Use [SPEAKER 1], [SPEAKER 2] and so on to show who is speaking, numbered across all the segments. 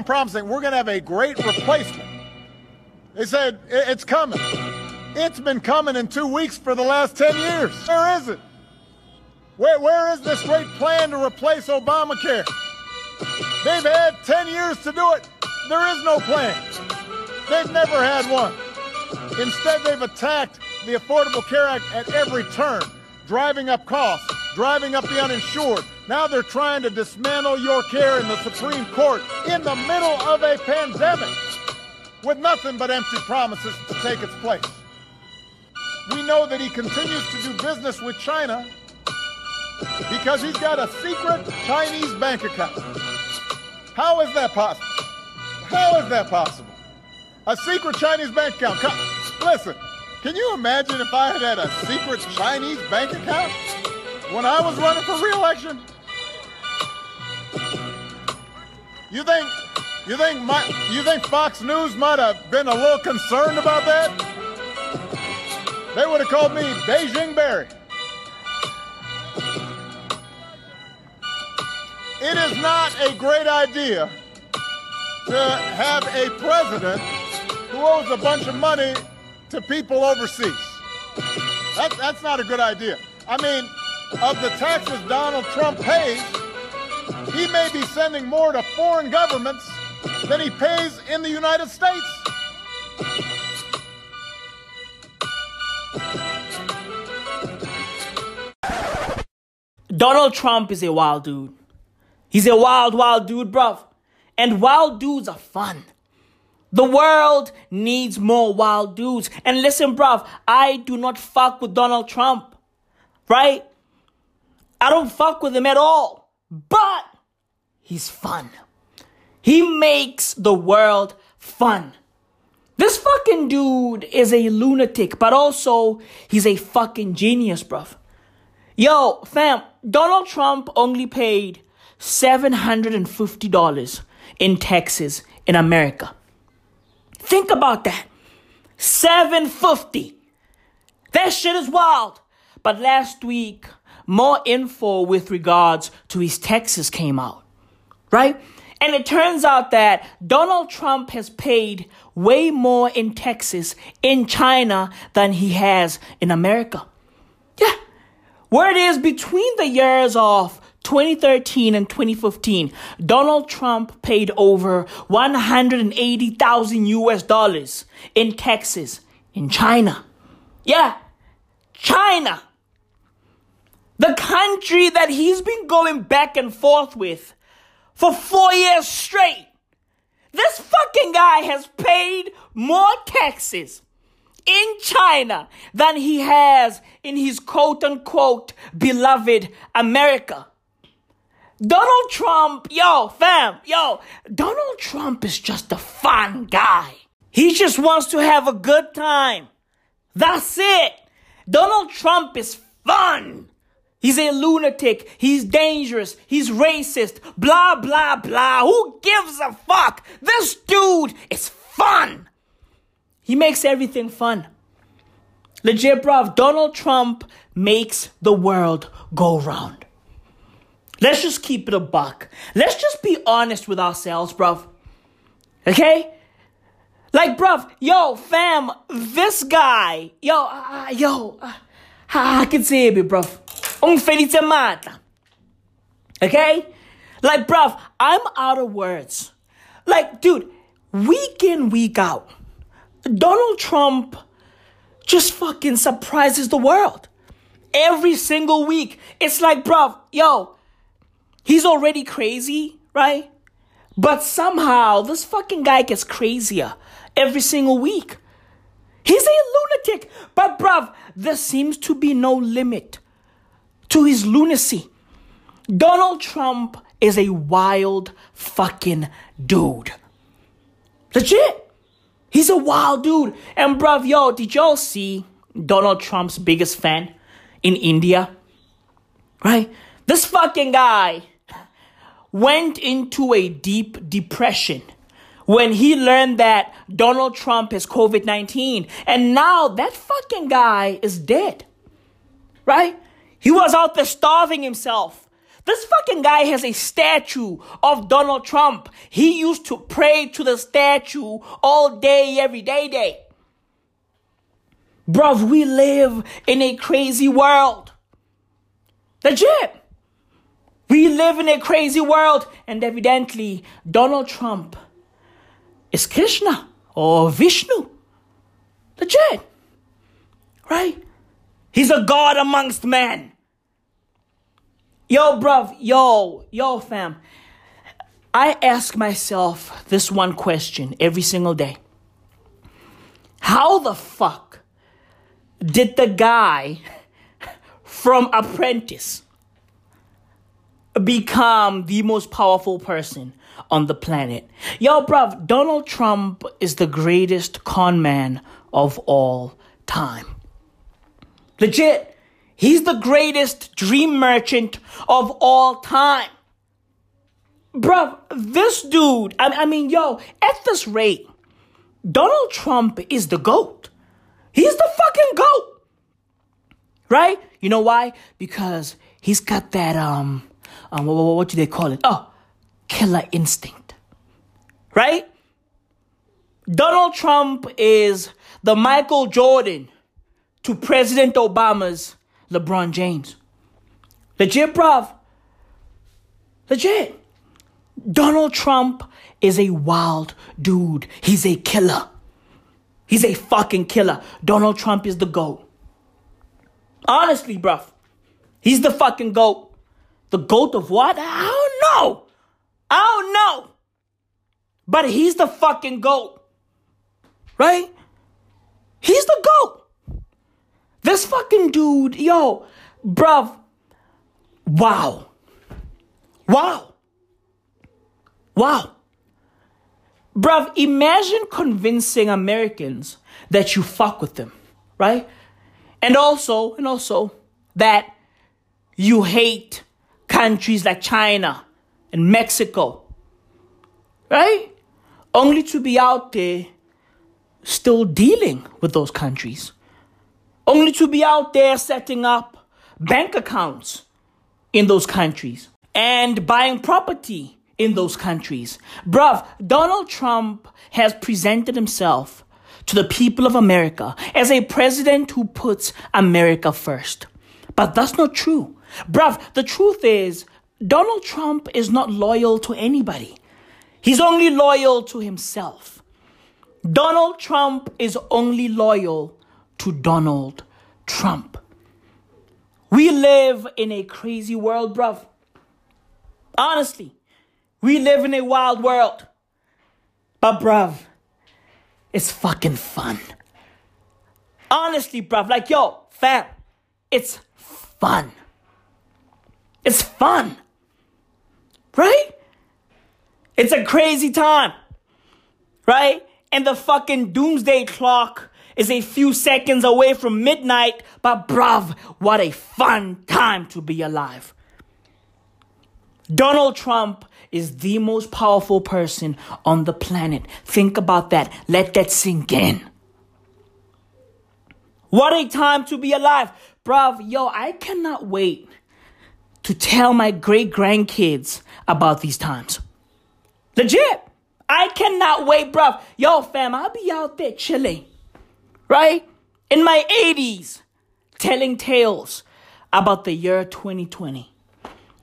[SPEAKER 1] on promising we're going to have a great replacement. They said it's coming. It's been coming in two weeks for the last 10 years. Where is it? Where, where is this great plan to replace Obamacare? They've had 10 years to do it. There is no plan. They've never had one. Instead, they've attacked the Affordable Care Act at every turn, driving up costs, driving up the uninsured. Now they're trying to dismantle your care in the Supreme Court in the middle of a pandemic with nothing but empty promises to take its place. We know that he continues to do business with China because he's got a secret Chinese bank account. How is that possible? How is that possible? A secret Chinese bank account. Listen, can you imagine if I had had a secret Chinese bank account when I was running for re-election? You think you think my you think Fox News might have been a little concerned about that? They would have called me Beijing Barry. It is not a great idea to have a president who owes a bunch of money to people overseas. That, that's not a good idea. I mean, of the taxes Donald Trump pays, he may be sending more to foreign governments than he pays in the United States.
[SPEAKER 2] Donald Trump is a wild dude. He's a wild, wild dude, bruv. And wild dudes are fun. The world needs more wild dudes. And listen, bruv, I do not fuck with Donald Trump. Right? I don't fuck with him at all. But he's fun. He makes the world fun. This fucking dude is a lunatic, but also he's a fucking genius, bruv. Yo, fam, Donald Trump only paid $750 in taxes in America. Think about that. 750. That shit is wild. But last week, more info with regards to his taxes came out. Right? And it turns out that Donald Trump has paid way more in taxes in China than he has in America. Yeah. Where it is between the years of 2013 and 2015, Donald Trump paid over 180,000 US dollars in taxes in China. Yeah, China. The country that he's been going back and forth with for four years straight. This fucking guy has paid more taxes in China than he has in his quote unquote beloved America. Donald Trump, yo, fam, yo, Donald Trump is just a fun guy. He just wants to have a good time. That's it. Donald Trump is fun. He's a lunatic. He's dangerous. He's racist. Blah, blah, blah. Who gives a fuck? This dude is fun. He makes everything fun. Legit, bruv. Donald Trump makes the world go round. Let's just keep it a buck. Let's just be honest with ourselves, bruv. Okay? Like, bruv, yo, fam, this guy, yo, uh, yo, uh, I can say it, bruv. Felice mata. Okay? Like, bruv, I'm out of words. Like, dude, week in, week out, Donald Trump just fucking surprises the world. Every single week. It's like, bruv, yo, He's already crazy, right? But somehow this fucking guy gets crazier every single week. He's a lunatic. But, bruv, there seems to be no limit to his lunacy. Donald Trump is a wild fucking dude. Legit. He's a wild dude. And, bruv, yo, did y'all see Donald Trump's biggest fan in India? Right? This fucking guy went into a deep depression when he learned that Donald Trump has COVID 19. And now that fucking guy is dead. Right? He was out there starving himself This fucking guy has a statue of Donald Trump. He used to pray to the statue all day, every day, day. Bruv, we live in a crazy world. Legit. We live in a crazy world, and evidently, Donald Trump is Krishna or Vishnu. Legit. Right? He's a god amongst men. Yo, bruv, yo, yo, fam. I ask myself this one question every single day. How the fuck did the guy from Apprentice become the most powerful person on the planet? Yo, bruv, Donald Trump is the greatest con man of all time. Legit. He's the greatest dream merchant of all time. Bruv, this dude, I, I mean, yo, at this rate, Donald Trump is the GOAT. He's the fucking GOAT. Right? You know why? Because he's got that, um, um what, what, what do they call it? Oh, killer instinct. Right? Donald Trump is the Michael Jordan to President Obama's LeBron James. Legit, bruv. Legit. Donald Trump is a wild dude. He's a killer. He's a fucking killer. Donald Trump is the GOAT. Honestly, bruv. He's the fucking GOAT. The GOAT of what? I don't know. I don't know. But he's the fucking GOAT. Right? He's the GOAT. This fucking dude, yo, bruv, wow. Wow. Wow. Bruv, imagine convincing Americans that you fuck with them, right? And also, and also that you hate countries like China and Mexico, right? Only to be out there still dealing with those countries only to be out there setting up bank accounts in those countries and buying property in those countries. Bruv, Donald Trump has presented himself to the people of America as a president who puts America first. But that's not true. Bruv, the truth is, Donald Trump is not loyal to anybody. He's only loyal to himself. Donald Trump is only loyal to Donald Trump. We live in a crazy world, bruv. Honestly, we live in a wild world. But, bruv, it's fucking fun. Honestly, bruv, like, yo, fam, it's fun. It's fun. Right? It's a crazy time. Right? And the fucking doomsday clock is a few seconds away from midnight, but bruv, what a fun time to be alive. Donald Trump is the most powerful person on the planet. Think about that. Let that sink in. What a time to be alive. Bruv, yo, I cannot wait to tell my great grandkids about these times. Legit. I cannot wait, bruv. Yo, fam, I'll be out there chilling right? In my 80s, telling tales about the year 2020.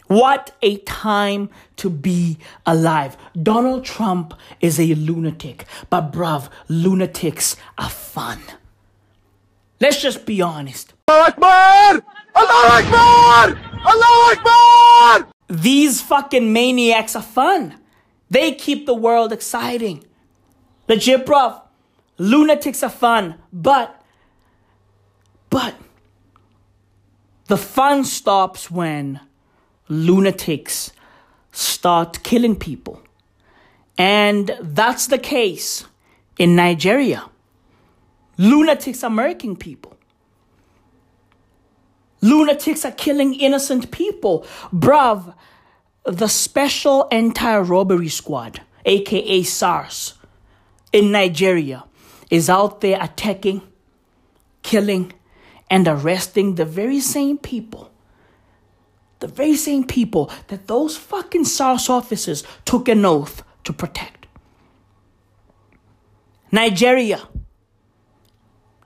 [SPEAKER 2] What a time to be alive. Donald Trump is a lunatic, but bruv, lunatics are fun. Let's just be honest.
[SPEAKER 1] Allah Akbar! Allah Akbar! Allah Akbar!
[SPEAKER 2] These fucking maniacs are fun. They keep the world exciting. Legit, bruv. Lunatics are fun, but, but, the fun stops when lunatics start killing people. And that's the case in Nigeria. Lunatics are murdering people. Lunatics are killing innocent people. Bruv, the Special Anti Robbery Squad, aka SARS, in Nigeria is out there attacking, killing, and arresting the very same people The very same people that those fucking SARS officers took an oath to protect. Nigeria.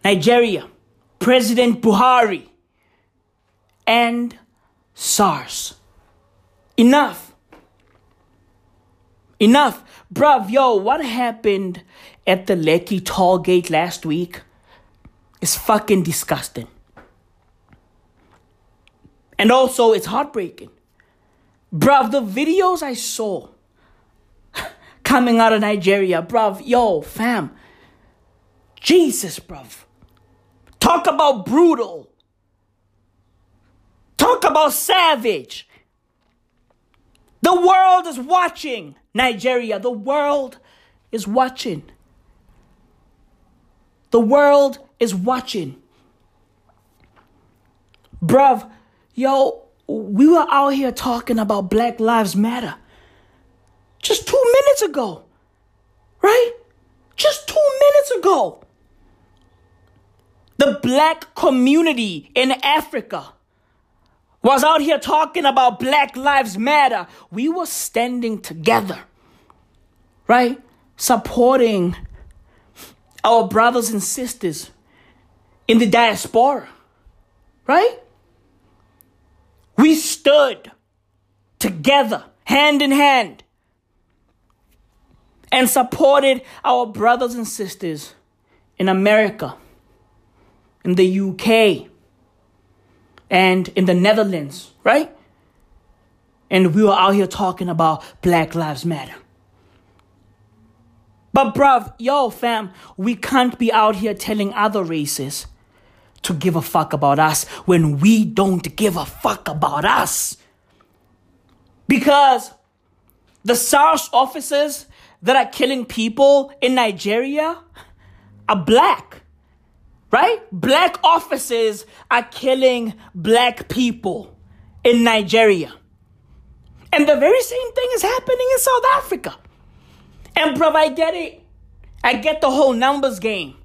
[SPEAKER 2] Nigeria. President Buhari. And SARS. Enough. Enough. Bruv, yo, what happened at the Lekki toll gate last week is fucking disgusting. And also, it's heartbreaking. Bruv, the videos I saw coming out of Nigeria, bruv, yo, fam. Jesus, bruv. Talk about brutal. Talk about savage. The world is watching. Nigeria, the world is watching. The world is watching. Bruv, Yo, we were out here talking about Black Lives Matter just two minutes ago. Right? Just two minutes ago. The black community in Africa was out here talking about Black Lives Matter. We were standing together, right? Supporting our brothers and sisters in the diaspora, right? We stood together, hand in hand, and supported our brothers and sisters in America, in the UK, and in the Netherlands, right? And we were out here talking about Black Lives Matter. But, bruv, yo, fam, we can't be out here telling other races to give a fuck about us when we don't give a fuck about us. Because the SARS officers that are killing people in Nigeria are black. Right? Black officers are killing black people in Nigeria. And the very same thing is happening in South Africa. And, bruv, I get it. I get the whole numbers game.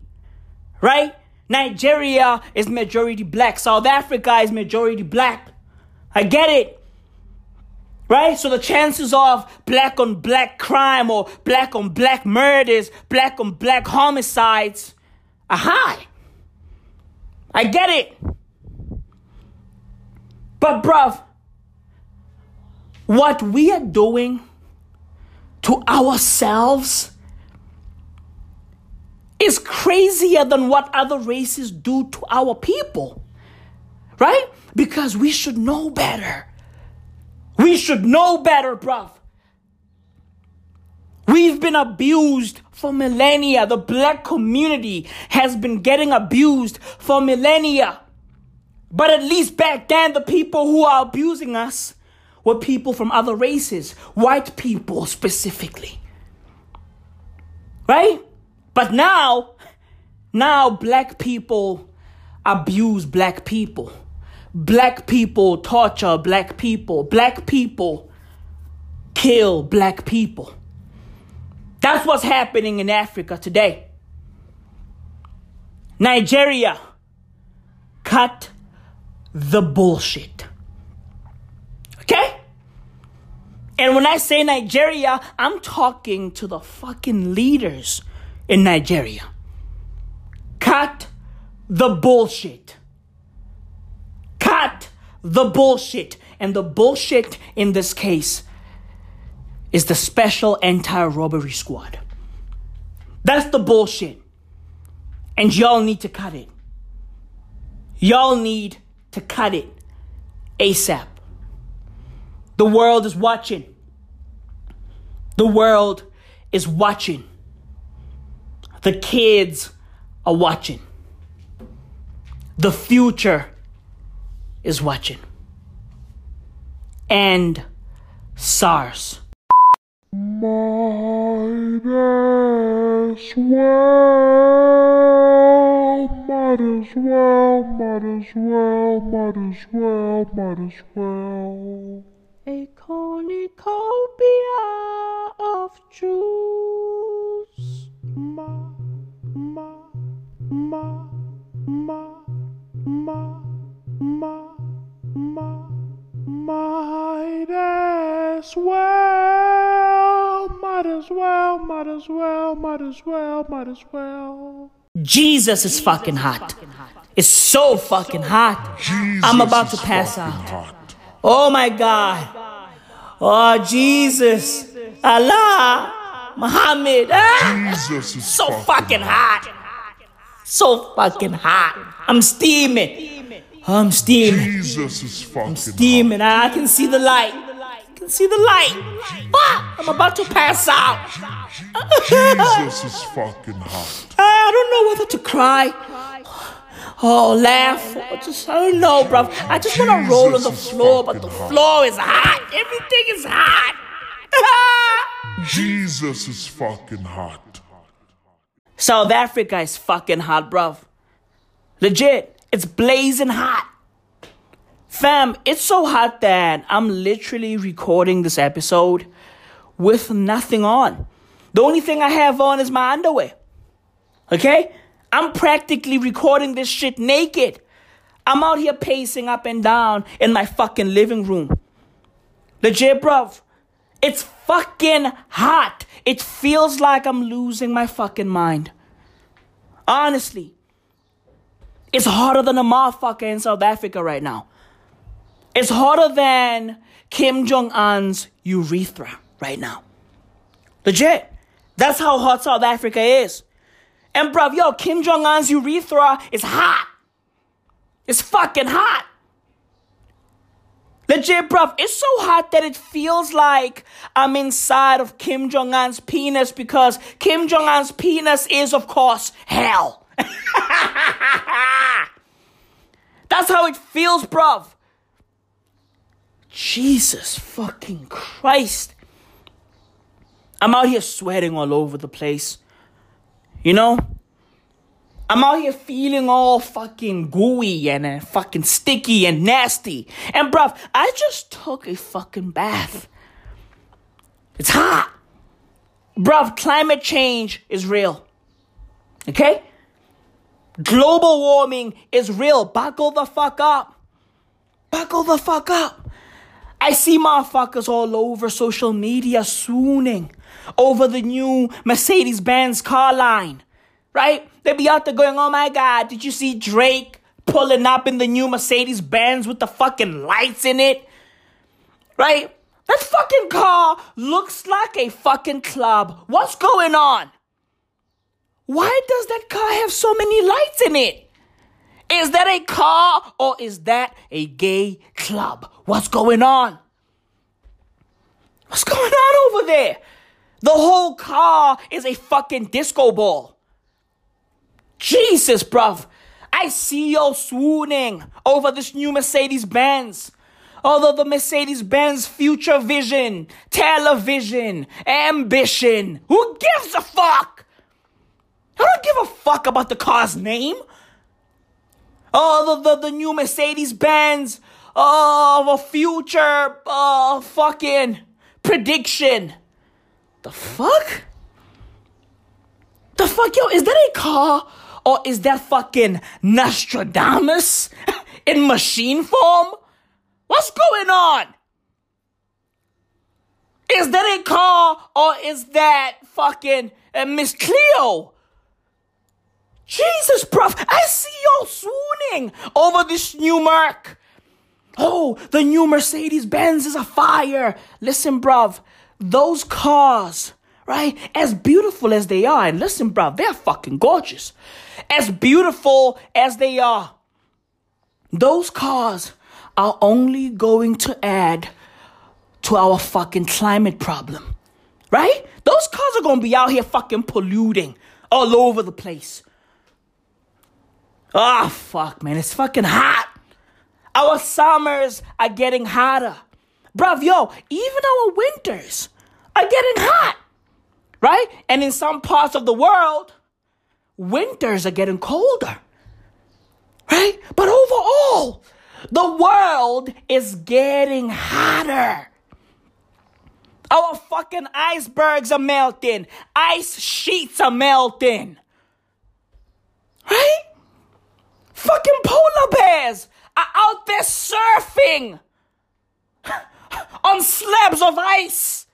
[SPEAKER 2] Right? Nigeria is majority black. South Africa is majority black. I get it. Right? So the chances of black on black crime or black on black murders, black on black homicides are high. I get it. But, bruv, what we are doing to ourselves is crazier than what other races do to our people. Right? Because we should know better. We should know better, bruv. We've been abused for millennia. The black community has been getting abused for millennia. But at least back then, the people who are abusing us were people from other races, white people specifically. Right? But now, now black people abuse black people. Black people torture black people. Black people kill black people. That's what's happening in Africa today. Nigeria, cut the bullshit. Okay? And when I say Nigeria, I'm talking to the fucking leaders in Nigeria. Cut the bullshit. Cut the bullshit. And the bullshit in this case is the special anti robbery squad. That's the bullshit. And y'all need to cut it. Y'all need to cut it ASAP. The world is watching. The world is watching. The kids are watching. The future is watching. And SARS.
[SPEAKER 3] Might as well, might as well, might as well, might as well, might as well.
[SPEAKER 2] A cornucopia of Jews.
[SPEAKER 3] Ma, ma, ma, ma, ma, ma, ma, ma. well, might as well, might as well, might as well, might as well.
[SPEAKER 2] Jesus is fucking hot. It's so fucking hot. I'm about to pass out. Oh my God. Oh Jesus. Allah. Muhammad. Ah.
[SPEAKER 3] Jesus is
[SPEAKER 2] So fucking hot. So fucking hot. I'm steaming. I'm steaming.
[SPEAKER 3] Jesus is fucking I'm
[SPEAKER 2] Steaming. I can see the light. I can see the light. Fuck. I'm about to pass out.
[SPEAKER 3] Jesus is fucking hot.
[SPEAKER 2] I don't know whether to cry. Oh, laugh. Or just, I don't know, bro. I just want to roll on the floor, but the floor is hot. Everything is hot.
[SPEAKER 3] Jesus is fucking hot.
[SPEAKER 2] South Africa is fucking hot, bruv. Legit. It's blazing hot. Fam, it's so hot that I'm literally recording this episode with nothing on. The only thing I have on is my underwear. Okay? I'm practically recording this shit naked. I'm out here pacing up and down in my fucking living room. Legit, bruv. It's fucking hot. It feels like I'm losing my fucking mind. Honestly. It's hotter than a motherfucker in South Africa right now. It's hotter than Kim Jong un's urethra right now. Legit. That's how hot South Africa is. And bruv, yo, Kim Jong un's urethra is hot. It's fucking hot. Legit, bruv, it's so hot that it feels like I'm inside of Kim Jong un's penis because Kim Jong un's penis is, of course, hell. That's how it feels, bruv. Jesus fucking Christ. I'm out here sweating all over the place. You know? I'm out here feeling all fucking gooey and uh, fucking sticky and nasty. And bruv, I just took a fucking bath. It's hot. Bruv, climate change is real. Okay? Global warming is real. Buckle the fuck up. Buckle the fuck up. I see motherfuckers all over social media swooning over the new Mercedes Benz car line. Right? They be out there going, oh my god, did you see Drake pulling up in the new Mercedes Benz with the fucking lights in it? Right? That fucking car looks like a fucking club. What's going on? Why does that car have so many lights in it? Is that a car or is that a gay club? What's going on? What's going on over there? The whole car is a fucking disco ball. Jesus, bruv. I see y'all swooning over this new Mercedes Benz. Although the Mercedes Benz future vision, television, ambition. Who gives a fuck? I don't give a fuck about the car's name. Oh, the, the, the new Mercedes Benz of a future uh, fucking prediction. The fuck? The fuck, yo, is that a car or is that fucking Nostradamus in machine form? What's going on? Is that a car or is that fucking uh, Miss Cleo? Jesus, bruv, I see y'all swooning over this new Merc. Oh, the new Mercedes Benz is a fire. Listen, bruv, those cars, right, as beautiful as they are, and listen, bro, they're fucking gorgeous. As beautiful as they are, those cars are only going to add to our fucking climate problem, right? Those cars are gonna be out here fucking polluting all over the place. Ah, fuck, man, it's fucking hot. Our summers are getting hotter. Bruv, yo, even our winters are getting hot. Right? And in some parts of the world, winters are getting colder. Right? But overall, the world is getting hotter. Our fucking icebergs are melting. Ice sheets are melting. Right? Fucking polar bears are out there surfing. on slabs of ice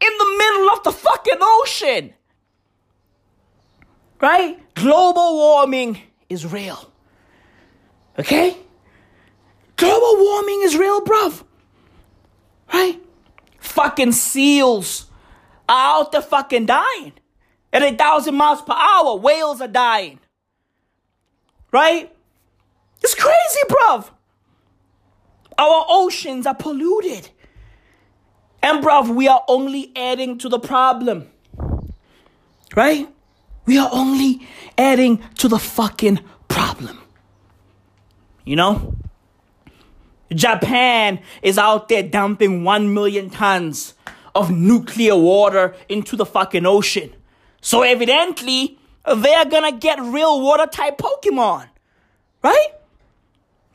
[SPEAKER 2] in the middle of the fucking ocean. Right? Global warming is real. Okay? Global warming is real, bruv. Right? Fucking seals are out there fucking dying. At a thousand miles per hour, whales are dying. Right? It's crazy, bruv. Our oceans are polluted. And, bruv, we are only adding to the problem. Right? We are only adding to the fucking problem. You know? Japan is out there dumping 1 million tons of nuclear water into the fucking ocean. So evidently, they're gonna get real water type Pokemon. Right?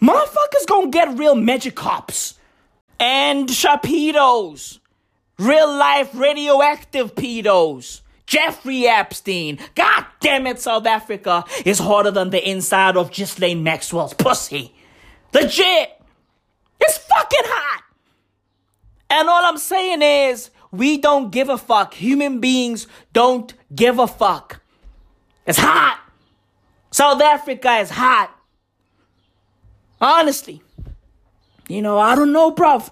[SPEAKER 2] Motherfuckers gonna get real Magikarps and Sharpedos. Real life radioactive pedos. Jeffrey Epstein. God damn it, South Africa is harder than the inside of Ghislaine Maxwell's pussy. Legit. It's fucking hot. And all I'm saying is, we don't give a fuck. Human beings don't give a fuck. It's hot. South Africa is hot. Honestly. You know, I don't know, bruv.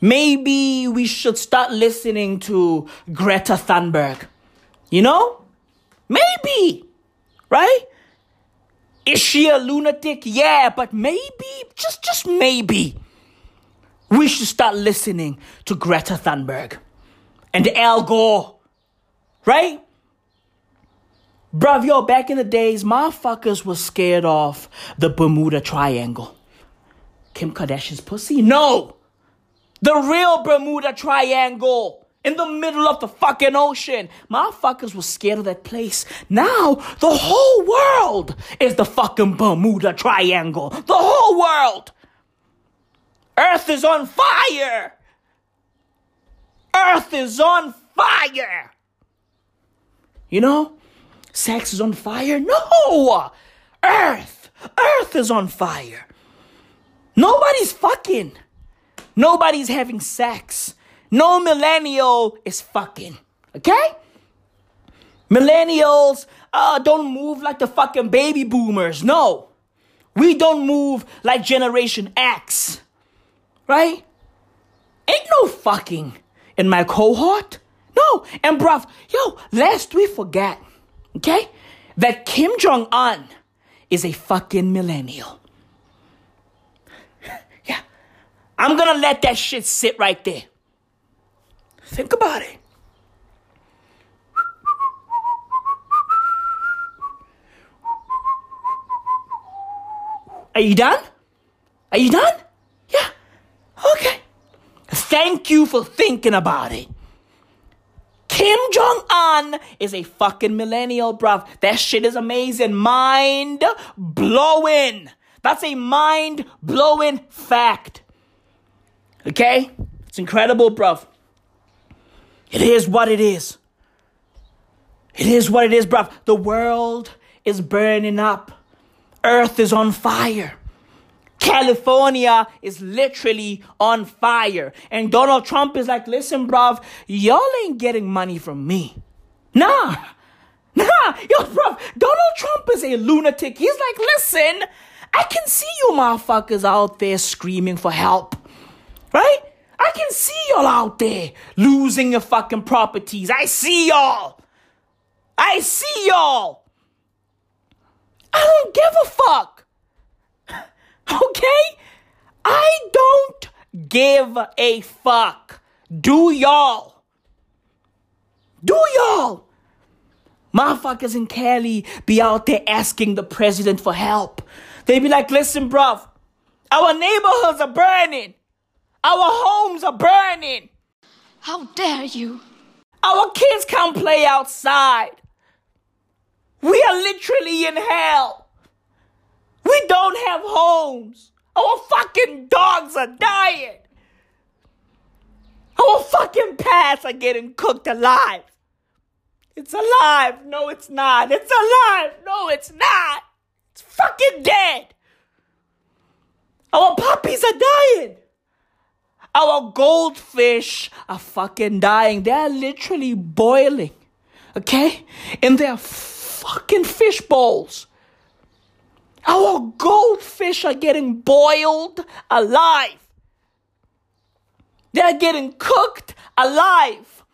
[SPEAKER 2] Maybe we should start listening to Greta Thunberg. You know? Maybe. Right? Is she a lunatic? Yeah, but maybe, just just maybe, we should start listening to Greta Thunberg and Al Gore. Right? Bruv, yo, back in the days, motherfuckers was scared off the Bermuda Triangle. Kim Kardashian's pussy? No! The real Bermuda Triangle! in the middle of the fucking ocean. Motherfuckers was scared of that place. Now, the whole world is the fucking Bermuda Triangle. The whole world. Earth is on fire. Earth is on fire. You know, sex is on fire. No, Earth, Earth is on fire. Nobody's fucking. Nobody's having sex. No millennial is fucking. Okay? Millennials uh, don't move like the fucking baby boomers. No. We don't move like Generation X. Right? Ain't no fucking in my cohort. No. And bruv, yo, lest we forget, okay, that Kim Jong un is a fucking millennial. yeah. I'm gonna let that shit sit right there. Think about it. Are you done? Are you done? Yeah. Okay. Thank you for thinking about it. Kim Jong un is a fucking millennial, bruv. That shit is amazing. Mind blowing. That's a mind blowing fact. Okay? It's incredible, bruv. It is what it is. It is what it is, bruv. The world is burning up. Earth is on fire. California is literally on fire. And Donald Trump is like, listen, bruv, y'all ain't getting money from me. Nah. Nah. Yo, bruv, Donald Trump is a lunatic. He's like, listen, I can see you motherfuckers out there screaming for help. Right? I can see y'all out there losing your fucking properties. I see y'all. I see y'all. I don't give a fuck. Okay? I don't give a fuck. Do y'all? Do y'all? Motherfuckers in Cali be out there asking the president for help. They be like, listen, bruv, our neighborhoods are burning. Our homes are burning.
[SPEAKER 4] How dare you?
[SPEAKER 2] Our kids can't play outside. We are literally in hell. We don't have homes. Our fucking dogs are dying. Our fucking pets are getting cooked alive. It's alive. No, it's not. It's alive. No, it's not. It's fucking dead. Our puppies are dying. Our goldfish are fucking dying. They're literally boiling. Okay? In their fucking fish bowls. Our goldfish are getting boiled alive. They're getting cooked alive.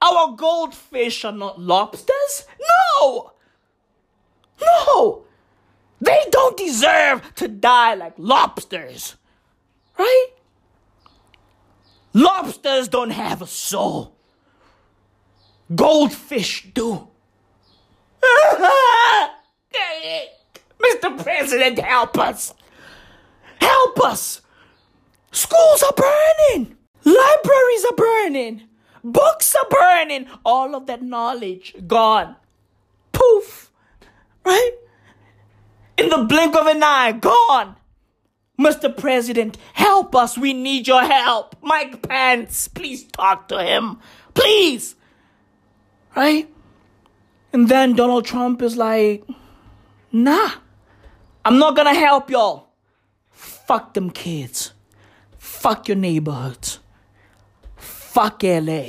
[SPEAKER 2] Our goldfish are not lobsters. No! No! They don't deserve to die like lobsters. Right? Lobsters don't have a soul. Goldfish do. Mr. President, help us. Help us. Schools are burning. Libraries are burning. Books are burning. All of that knowledge gone. Poof. Right? In the blink of an eye, gone. Mr. President, help us. We need your help. Mike Pence, please talk to him. Please. Right? And then Donald Trump is like, nah, I'm not gonna help y'all. Fuck them kids. Fuck your neighborhoods. Fuck LA.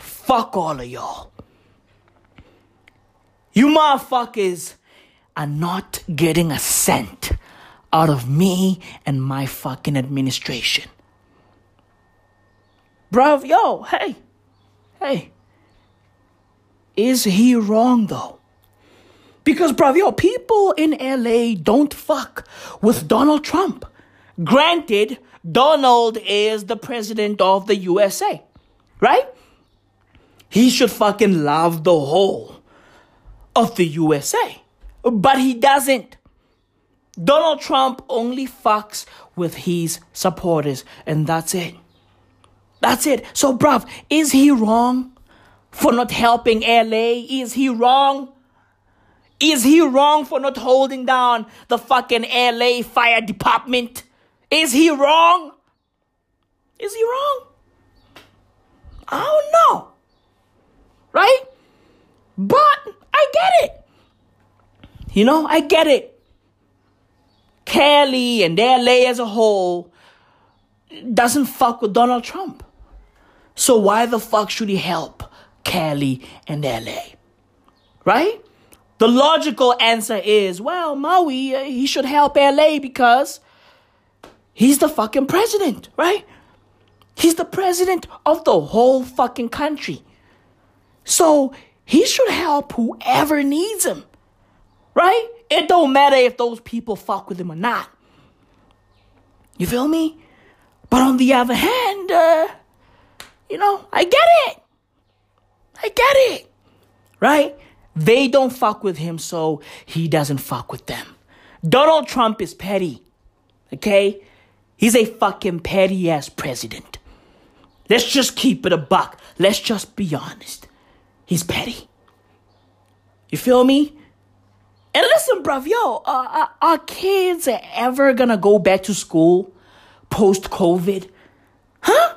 [SPEAKER 2] Fuck all of y'all. You motherfuckers are not getting a cent out of me and my fucking administration. Bruv, yo, hey, hey. Is he wrong though? Because, bruv, yo, people in LA don't fuck with Donald Trump. Granted, Donald is the president of the USA, right? He should fucking love the whole of the USA. But he doesn't. Donald Trump only fucks with his supporters, and that's it. That's it. So, bruv, is he wrong for not helping LA? Is he wrong? Is he wrong for not holding down the fucking LA fire department? Is he wrong? Is he wrong? I don't know. Right? But I get it. You know, I get it. Cali and LA as a whole doesn't fuck with Donald Trump. So why the fuck should he help Cali and LA? Right? The logical answer is, well, Maui, uh, he should help LA because he's the fucking president, right? He's the president of the whole fucking country. So he should help whoever needs him, right? It don't matter if those people fuck with him or not. You feel me? But on the other hand, uh, you know, I get it. I get it. Right? They don't fuck with him, so he doesn't fuck with them. Donald Trump is petty. Okay? He's a fucking petty ass president. Let's just keep it a buck. Let's just be honest. He's petty. You feel me? And listen, bruv, yo, uh, are kids ever gonna go back to school post COVID? Huh?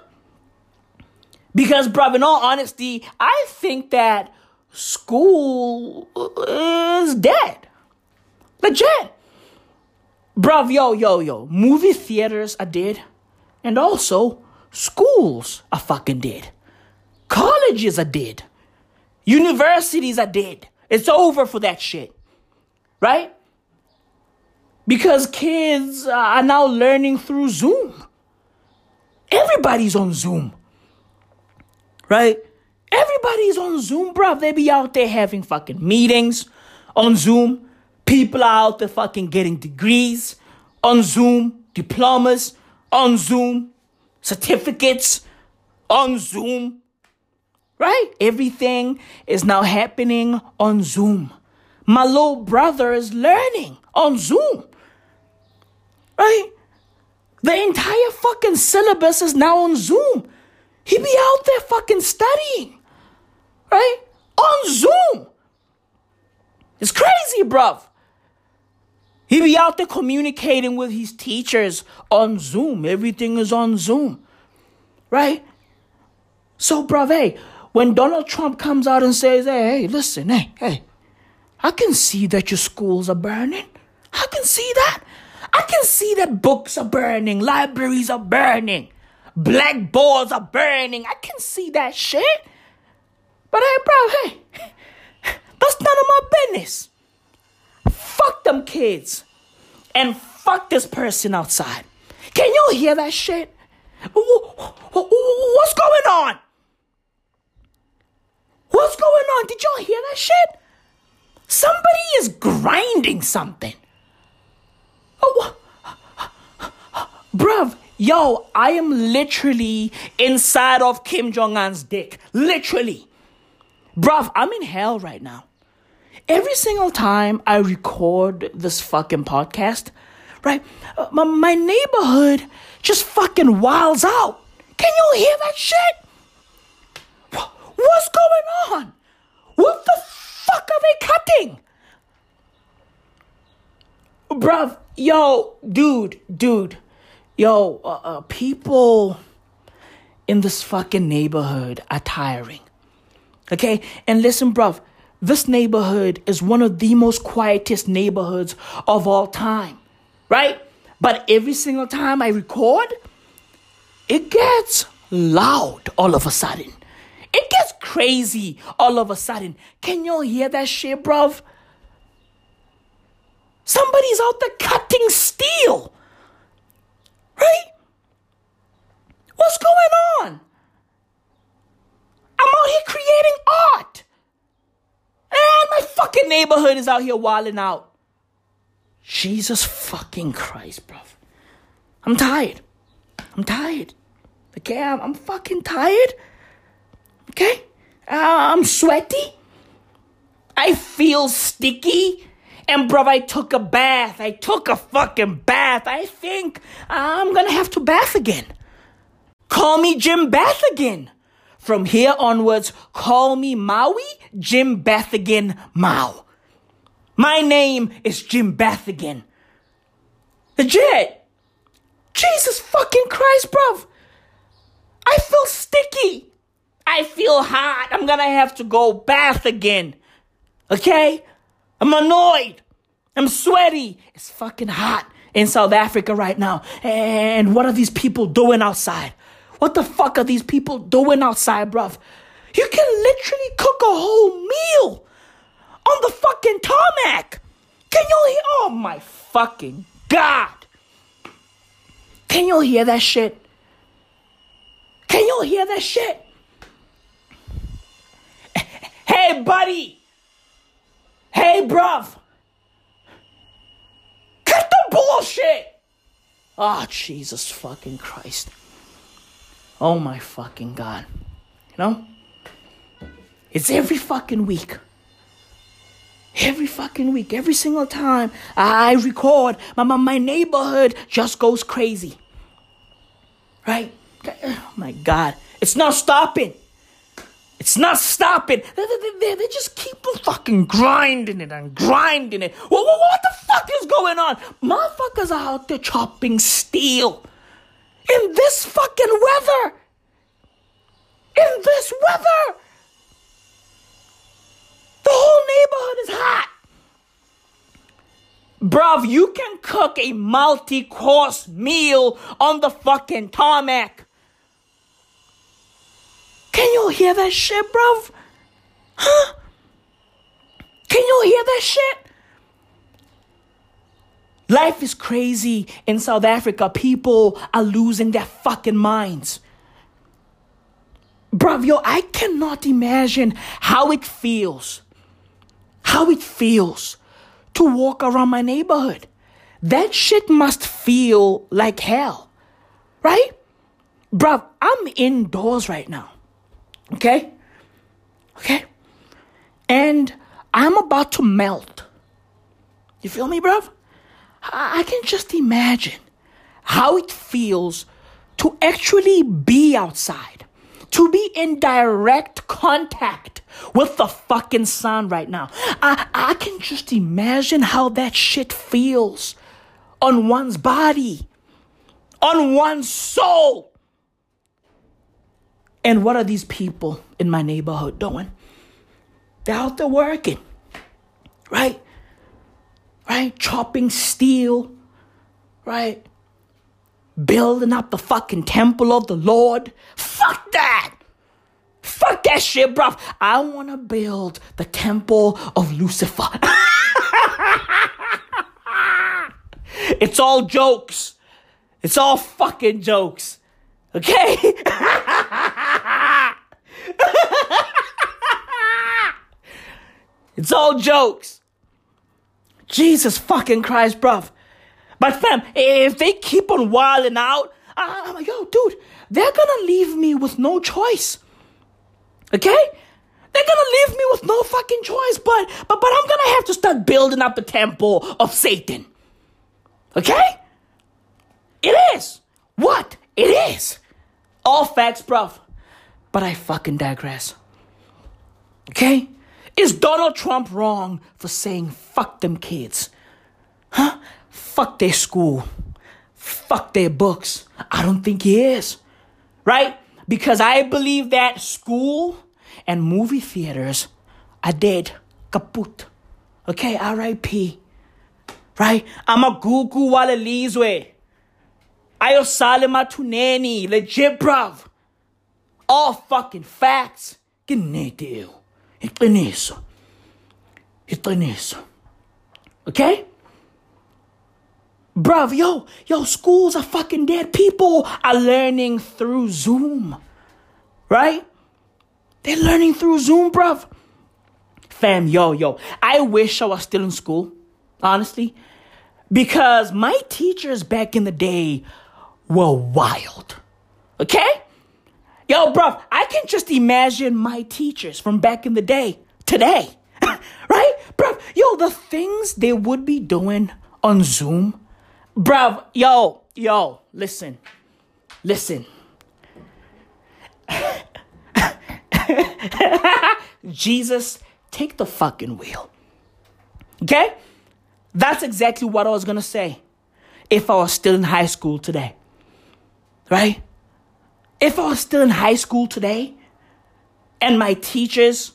[SPEAKER 2] Because, bruv, in all honesty, I think that school is dead. Legit. Bruv, yo, yo, yo. Movie theaters are dead. And also, schools are fucking dead. Colleges are dead. Universities are dead. It's over for that shit right? Because kids are now learning through Zoom. Everybody's on Zoom, right? Everybody's on Zoom, bro. They be out there having fucking meetings on Zoom. People are out there fucking getting degrees on Zoom, diplomas on Zoom, certificates on Zoom, right? Everything is now happening on Zoom. My little brother is learning on Zoom. Right? The entire fucking syllabus is now on Zoom. He be out there fucking studying. Right? On Zoom. It's crazy, bruv. He be out there communicating with his teachers on Zoom. Everything is on Zoom. Right? So, bruv, hey, when Donald Trump comes out and says, hey, hey, listen, hey, hey, I can see that your schools are burning. I can see that. I can see that books are burning, libraries are burning, blackboards are burning. I can see that shit. But hey, bro, hey, that's none of my business. Fuck them kids. And fuck this person outside. Can you hear that shit? What's going on? What's going on? Did y'all hear that shit? Somebody is grinding something. Oh, bruv, yo, I am literally inside of Kim Jong un's dick. Literally. Bruv, I'm in hell right now. Every single time I record this fucking podcast, right, uh, my, my neighborhood just fucking wilds out. Can you hear that shit? What's going on? What the fuck are they cutting? Bruv, yo, dude, dude, yo, uh, uh, people in this fucking neighborhood are tiring. Okay? And listen, bruv, this neighborhood is one of the most quietest neighborhoods of all time, right? But every single time I record, it gets loud all of a sudden. It gets crazy all of a sudden. Can y'all hear that shit, bruv? Somebody's out there cutting steel. Right? What's going on? I'm out here creating art. And my fucking neighborhood is out here wilding out. Jesus fucking Christ, bruv. I'm tired. I'm tired. Okay, I'm, I'm fucking tired. Okay? Uh, I'm sweaty. I feel sticky. And bruv, I took a bath. I took a fucking bath. I think I'm gonna have to bath again. Call me Jim Bath again. From here onwards, call me Maui Jim Bathigan Mao. My name is Jim Bathigan. Legit. Jesus fucking Christ, bruv. I feel sticky. I feel hot. I'm gonna have to go bath again. Okay? I'm annoyed. I'm sweaty. It's fucking hot in South Africa right now. And what are these people doing outside? What the fuck are these people doing outside, bruv? You can literally cook a whole meal on the fucking tarmac. Can you hear? Oh my fucking God. Can you hear that shit? Can you hear that shit? Hey, buddy. Hey, bruv. Cut the bullshit. Oh, Jesus fucking Christ. Oh my fucking God. You know? It's every fucking week. Every fucking week, every single time I record, my, my, my neighborhood just goes crazy. Right? Oh my God. It's not stopping. It's not stopping. They, they, they, they just keep fucking grinding it and grinding it. What, what, what the fuck is going on? Motherfuckers are out there chopping steel in this fucking weather. In this weather. The whole neighborhood is hot. Bruv, you can cook a multi course meal on the fucking tarmac. Can you hear that shit, bruv? Huh? Can you hear that shit? Life is crazy in South Africa. People are losing their fucking minds. Bruv, yo, I cannot imagine how it feels. How it feels to walk around my neighborhood. That shit must feel like hell. Right? Bruv, I'm indoors right now. Okay? Okay? And I'm about to melt. You feel me, bruv? I can just imagine how it feels to actually be outside, to be in direct contact with the fucking sun right now. I, I can just imagine how that shit feels on one's body, on one's soul. And what are these people in my neighborhood doing? They're out there working, right? Right? Chopping steel, right? Building up the fucking temple of the Lord. Fuck that! Fuck that shit, bruv. I wanna build the temple of Lucifer. it's all jokes. It's all fucking jokes. Okay? it's all jokes. Jesus fucking Christ, bruv. But fam, if they keep on wilding out, I'm like, yo, dude, they're gonna leave me with no choice. Okay? They're gonna leave me with no fucking choice, but but but I'm gonna have to start building up the temple of Satan. Okay? It is. What? It is. All facts, bruv. But I fucking digress. Okay? Is Donald Trump wrong for saying fuck them kids? Huh? Fuck their school. Fuck their books. I don't think he is. Right? Because I believe that school and movie theaters are dead. Kaput. Okay, RIP. Right? I'm a gugu wala lizwe. Ayo sale matuneni. Legit, bruv. All fucking facts. Gineteo. Iqiniso. Iqiniso. Okay? Bruv, yo, yo, schools are fucking dead. People are learning through Zoom. Right? They're learning through Zoom, bruv. Fam, yo, yo. I wish I was still in school, honestly. Because my teachers back in the day were wild. Okay? Yo, bruv, I can just imagine my teachers from back in the day today. right? Bruv, yo, the things they would be doing on Zoom. Bruv, yo, yo, listen. Listen. Jesus, take the fucking wheel. Okay? That's exactly what I was gonna say if I was still in high school today. Right? If I was still in high school today and my teachers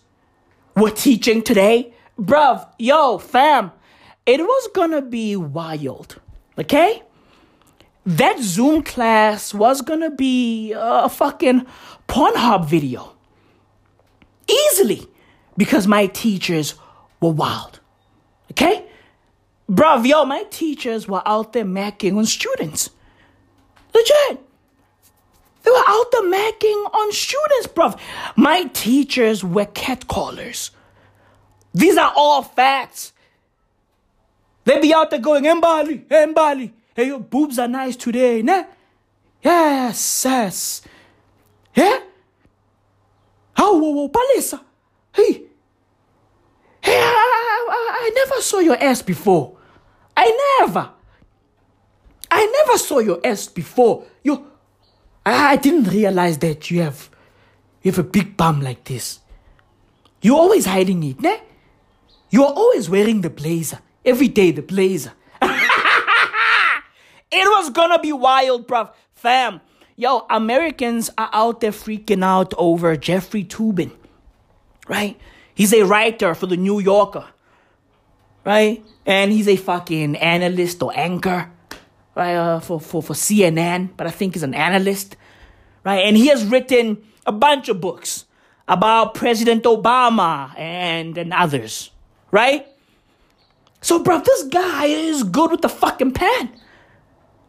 [SPEAKER 2] were teaching today, bruv, yo, fam, it was gonna be wild. Okay? That Zoom class was gonna be a fucking Pornhub video. Easily. Because my teachers were wild. Okay? Bruv, yo, my teachers were out there macking on students. Legit. They were out there macking on students, bruv. My teachers were catcallers. These are all facts. They be out there going, Mbali, Mbali. Hey, your boobs are nice today, ne? Yes, yes. Yeah? Oh, whoa, whoa, Palisa. Hey. Hey, I, I, I never saw your ass before. I never. I never saw your ass before. You, I, I didn't realize that you have, you have a big bum like this. You're always hiding it, ne? You're always wearing the blazer. Every day, the blazer. it was gonna be wild, bruv. Fam, yo, Americans are out there freaking out over Jeffrey Toobin, right? He's a writer for the New Yorker, right? And he's a fucking analyst or anchor, right? Uh, for, for, for CNN, but I think he's an analyst, right? And he has written a bunch of books about President Obama and, and others, right? So, bro, this guy is good with the fucking pen.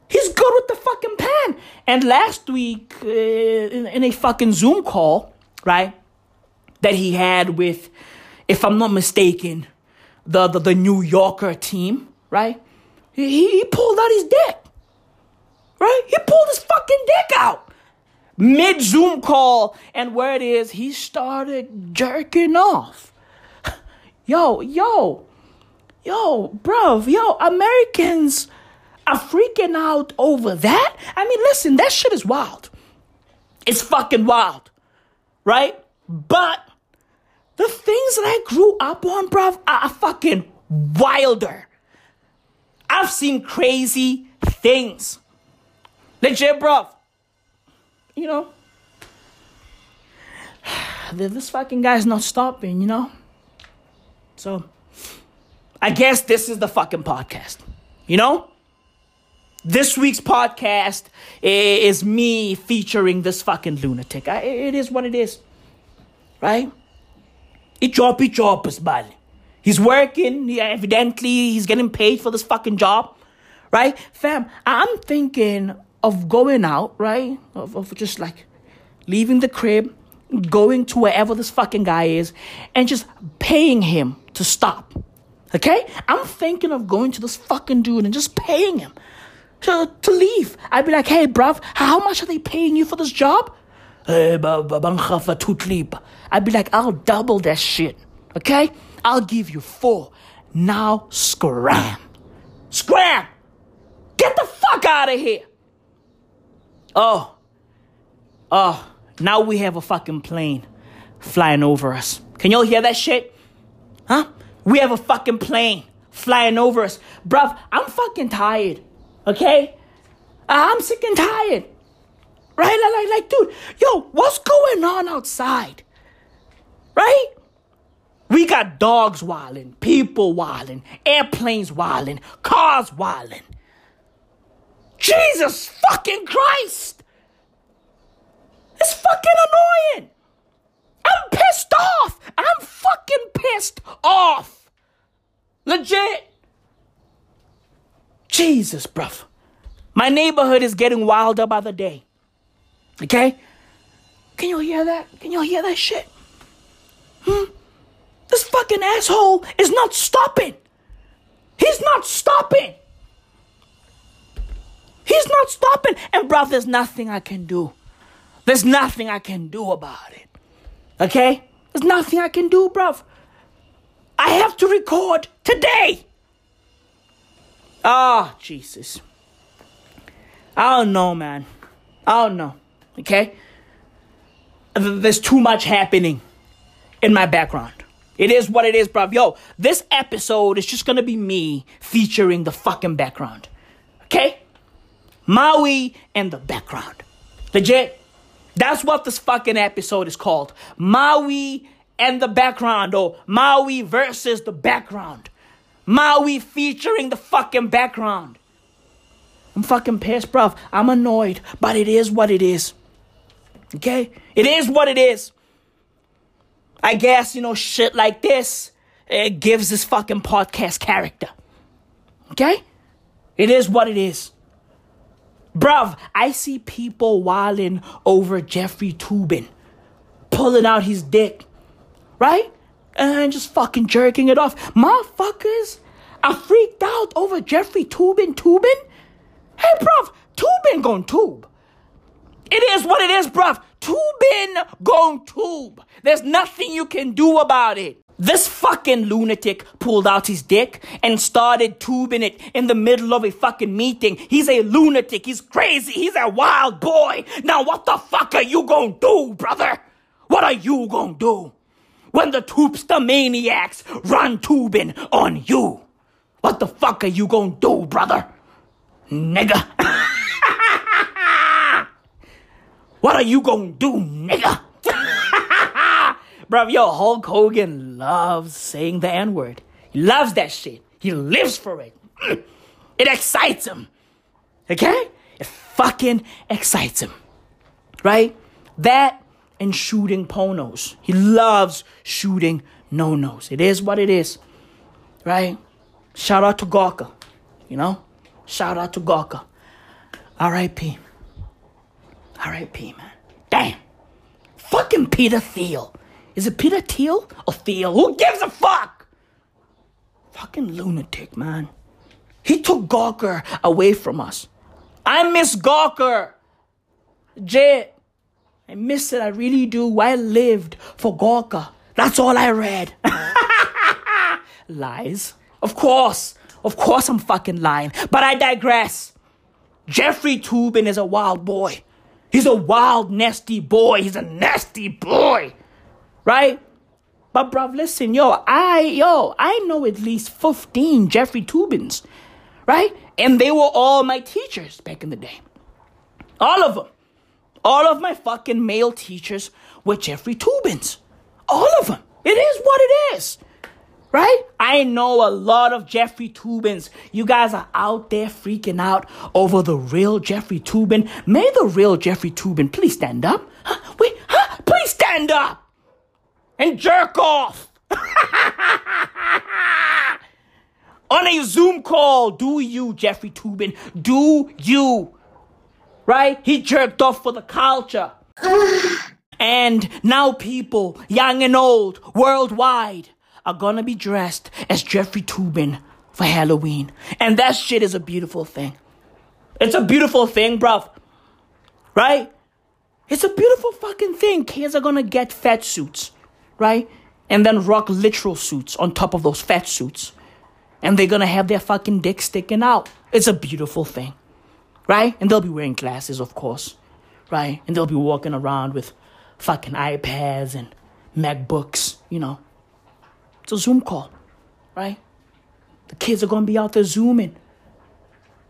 [SPEAKER 2] He's good with the fucking pen. And last week, uh, in, in a fucking Zoom call, right, that he had with, if I'm not mistaken, the, the, the New Yorker team, right, he, he pulled out his dick. Right? He pulled his fucking dick out. Mid Zoom call, and where it is, he started jerking off. Yo, yo, yo, bro, yo, Americans are freaking out over that. I mean, listen, that shit is wild. It's fucking wild, right? But the things that I grew up on, bruv, are fucking wilder. I've seen crazy things. Legit, bruv. You know, this fucking guy's not stopping, you know? So, I guess this is the fucking podcast. You know? This week's podcast is me featuring this fucking lunatic. I, it is what it is. Right? It chop, it chop, man. He's working. He, evidently, he's getting paid for this fucking job. Right? Fam, I'm thinking of going out, right? Of, of just like leaving the crib, going to wherever this fucking guy is, and just paying him to stop. Okay? I'm thinking of going to this fucking dude and just paying him to, to leave. I'd be like, hey, bruv, how much are they paying you for this job? Eh, I'd be like, I'll double that shit. Okay? I'll give you four. Now scram. Scram! Get the fuck out of here! Oh. Oh. Now we have a fucking plane flying over us. Can y'all hear that shit? Huh? We have a fucking plane flying over us. Bruv, I'm fucking tired. Okay? Uh, I'm sick and tired. Right? Like, like, like, dude, yo, what's going on outside? Right? We got dogs wilding, people wilding, airplanes wilding, cars wilding. Jesus fucking Christ! It's fucking annoying! I'm pissed off! I'm fucking pissed off! Legit! Jesus, bruv. My neighborhood is getting wilder by the day. Okay? Can you hear that? Can you hear that shit? Hmm? This fucking asshole is not stopping. He's not stopping. He's not stopping. And, bro, there's nothing I can do. There's nothing I can do about it. Okay? There's nothing I can do, bro. I have to record today. Ah, oh, Jesus. I don't know, man. I don't know. Okay? There's too much happening in my background. It is what it is, bruv. Yo, this episode is just gonna be me featuring the fucking background. Okay? Maui and the background. Legit. That's what this fucking episode is called. Maui and the background, or Maui versus the background. Maui featuring the fucking background. I'm fucking pissed, bruv. I'm annoyed, but it is what it is. Okay? It is what it is. I guess, you know, shit like this, it gives this fucking podcast character. Okay? It is what it is. Bruv, I see people wilding over Jeffrey Toobin, pulling out his dick, right? And just fucking jerking it off. Motherfuckers are freaked out over Jeffrey Toobin Toobin? Hey, bruv, Toobin gon' tube. It is what it is, bruv. Toobin gon' tube. There's nothing you can do about it. This fucking lunatic pulled out his dick and started tubing it in the middle of a fucking meeting. He's a lunatic. He's crazy. He's a wild boy. Now what the fuck are you gonna do, brother? What are you gonna do? When the toopster maniacs run tubing on you. What the fuck are you gonna do, brother? Nigga. what are you gonna do, nigga? Bro, yo, Hulk Hogan loves saying the N word. He loves that shit. He lives for it. It excites him. Okay? It fucking excites him. Right? That and shooting ponos. He loves shooting no nos. It is what it is. Right? Shout out to Gawker. You know? Shout out to Gawker. R.I.P. R.I.P. man. Damn. Fucking Peter Thiel. Is it Peter Thiel or Thiel? Who gives a fuck? Fucking lunatic, man. He took Gawker away from us. I miss Gawker. Jet. I miss it. I really do. I lived for Gawker. That's all I read. Lies. Of course. Of course I'm fucking lying. But I digress. Jeffrey Toobin is a wild boy. He's a wild, nasty boy. He's a nasty boy right? But bruv, listen, yo, I yo, I know at least 15 Jeffrey Toobins, right? And they were all my teachers back in the day. All of them. All of my fucking male teachers were Jeffrey Toobins. All of them. It is what it is. Right? I know a lot of Jeffrey Toobins. You guys are out there freaking out over the real Jeffrey Toobin. May the real Jeffrey Toobin please stand up. Huh? Wait, huh? Please stand up and jerk off. On a Zoom call, do you, Jeffrey Toobin? Do you? Right? He jerked off for the culture. and now people, young and old, worldwide, are gonna be dressed as Jeffrey Toobin for Halloween. And that shit is a beautiful thing. It's a beautiful thing, bruv. Right? It's a beautiful fucking thing. Kids are gonna get fat suits, right? And then rock literal suits on top of those fat suits. And they're gonna have their fucking dick sticking out. It's a beautiful thing, right? And they'll be wearing glasses, of course, right? And they'll be walking around with fucking iPads and MacBooks, you know. It's a Zoom call, right? The kids are gonna be out there zooming,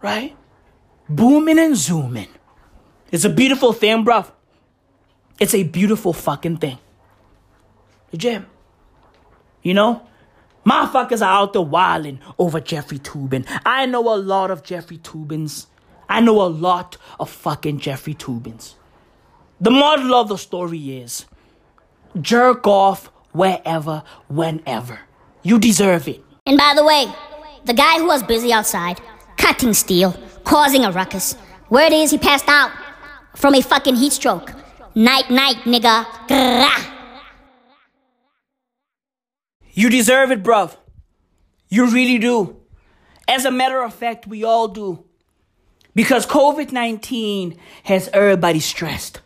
[SPEAKER 2] right? Booming and zooming. It's a beautiful thing, bruv. It's a beautiful fucking thing. Legit. You know? Motherfuckers are out there wilding over Jeffrey Toobin. I know a lot of Jeffrey Toobins. I know a lot of fucking Jeffrey Toobins. The model of the story is jerk off wherever, whenever. You deserve it.
[SPEAKER 5] And by the way, the guy who was busy outside, cutting steel, causing a ruckus, word is he passed out from a fucking heat stroke. Night, night, nigga.
[SPEAKER 2] You deserve it, bruv. You really do. As a matter of fact, we all do. Because COVID 19 has everybody stressed.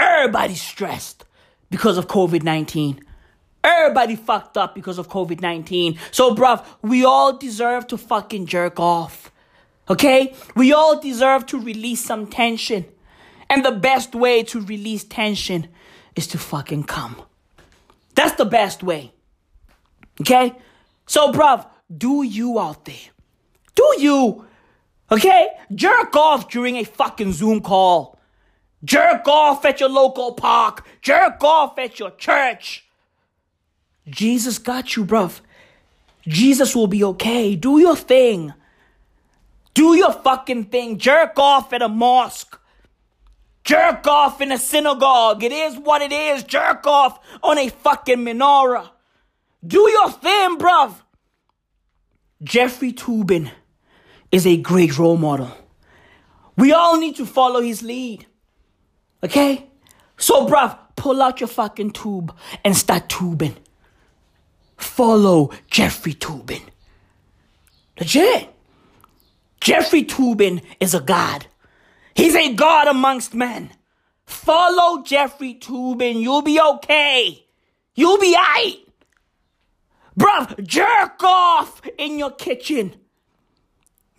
[SPEAKER 2] Everybody stressed because of COVID 19. Everybody fucked up because of COVID 19. So, bruv, we all deserve to fucking jerk off. Okay? We all deserve to release some tension. And the best way to release tension is to fucking come. That's the best way. Okay? So, bruv, do you out there? Do you? Okay? Jerk off during a fucking Zoom call. Jerk off at your local park. Jerk off at your church. Jesus got you, bruv. Jesus will be okay. Do your thing. Do your fucking thing. Jerk off at a mosque. Jerk off in a synagogue. It is what it is. Jerk off on a fucking menorah. Do your thing, bruv. Jeffrey Toobin is a great role model. We all need to follow his lead. Okay? So, bruv, pull out your fucking tube and start tubing. Follow Jeffrey Toobin. Legit. Jeffrey Toobin is a god. He's a god amongst men. Follow Jeffrey Toobin. You'll be okay. You'll be aight. Bruv, jerk off in your kitchen.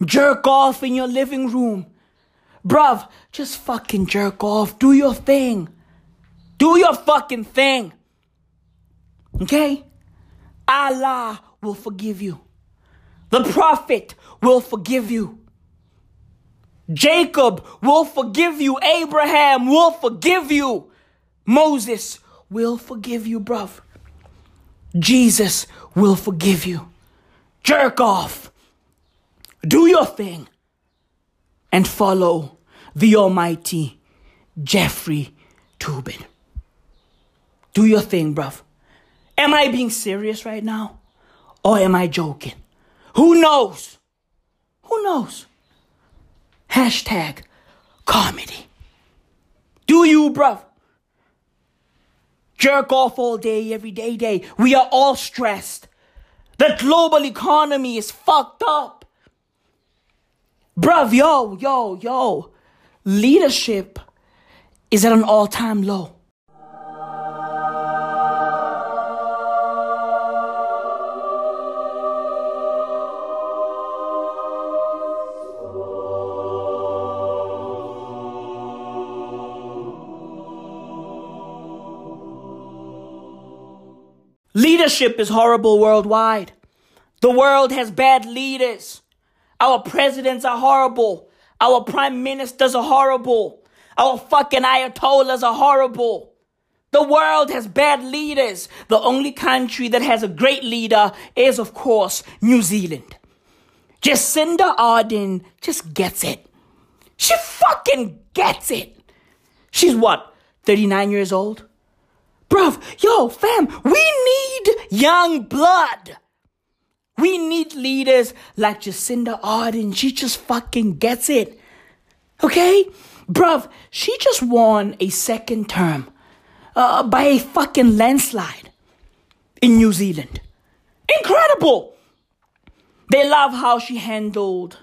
[SPEAKER 2] Jerk off in your living room. Bruv, just fucking jerk off. Do your thing. Do your fucking thing. Okay? Allah will forgive you. The Prophet will forgive you. Jacob will forgive you. Abraham will forgive you. Moses will forgive you, bruv. Jesus will forgive you. Jerk off. Do your thing. And follow the Almighty Jeffrey Toobin. Do your thing, bruv. Am I being serious right now? Or am I joking? Who knows? Who knows? Hashtag comedy. Do you, bruv? Jerk off all day, every day, day. We are all stressed. The global economy is fucked up. Bruv, yo, yo, yo. Leadership is at an all time low. Leadership is horrible worldwide. The world has bad leaders. Our presidents are horrible. Our prime ministers are horrible. Our fucking ayatollahs are horrible. The world has bad leaders. The only country that has a great leader is, of course, New Zealand. Jacinda Ardern just gets it. She fucking gets it. She's what, 39 years old? Bruv, yo, fam, we need young blood. We need leaders like Jacinda Ardern. She just fucking gets it. Okay? Bruv, she just won a second term uh, by a fucking landslide in New Zealand. Incredible! They love how she handled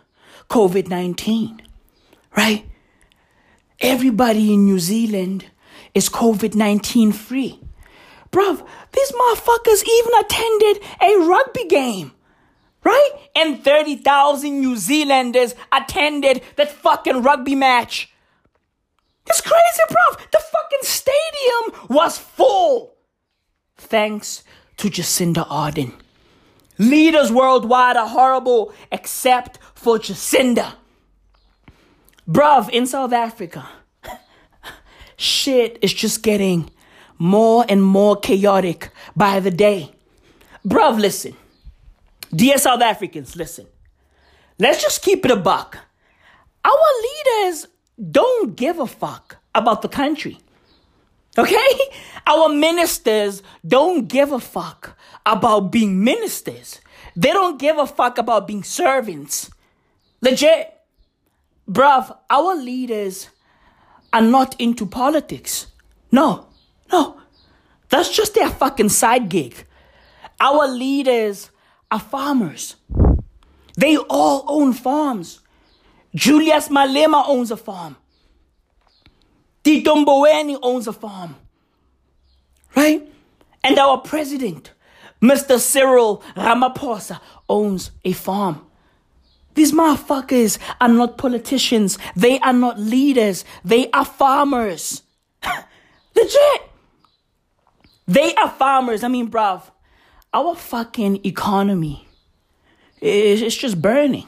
[SPEAKER 2] COVID 19, right? Everybody in New Zealand is COVID 19 free. Bruv, these motherfuckers even attended a rugby game. Right? And 30,000 New Zealanders attended that fucking rugby match. It's crazy, bruv. The fucking stadium was full. Thanks to Jacinda Ardern. Leaders worldwide are horrible except for Jacinda. Bruv, in South Africa, shit is just getting more and more chaotic by the day. Bruv, listen. Dear South Africans, listen. Let's just keep it a buck. Our leaders don't give a fuck about the country. Okay? Our ministers don't give a fuck about being ministers. They don't give a fuck about being servants. Legit. Bruv, our leaders are not into politics. No, no. That's just their fucking side gig. Our leaders are farmers. They all own farms. Julius Malema owns a farm. Tito Mboweni owns a farm. Right? And our president, Mr. Cyril Ramaphosa, owns a farm. These motherfuckers are not politicians. They are not leaders. They are farmers. Legit. They are farmers. I mean, bruv, our fucking economy is just burning.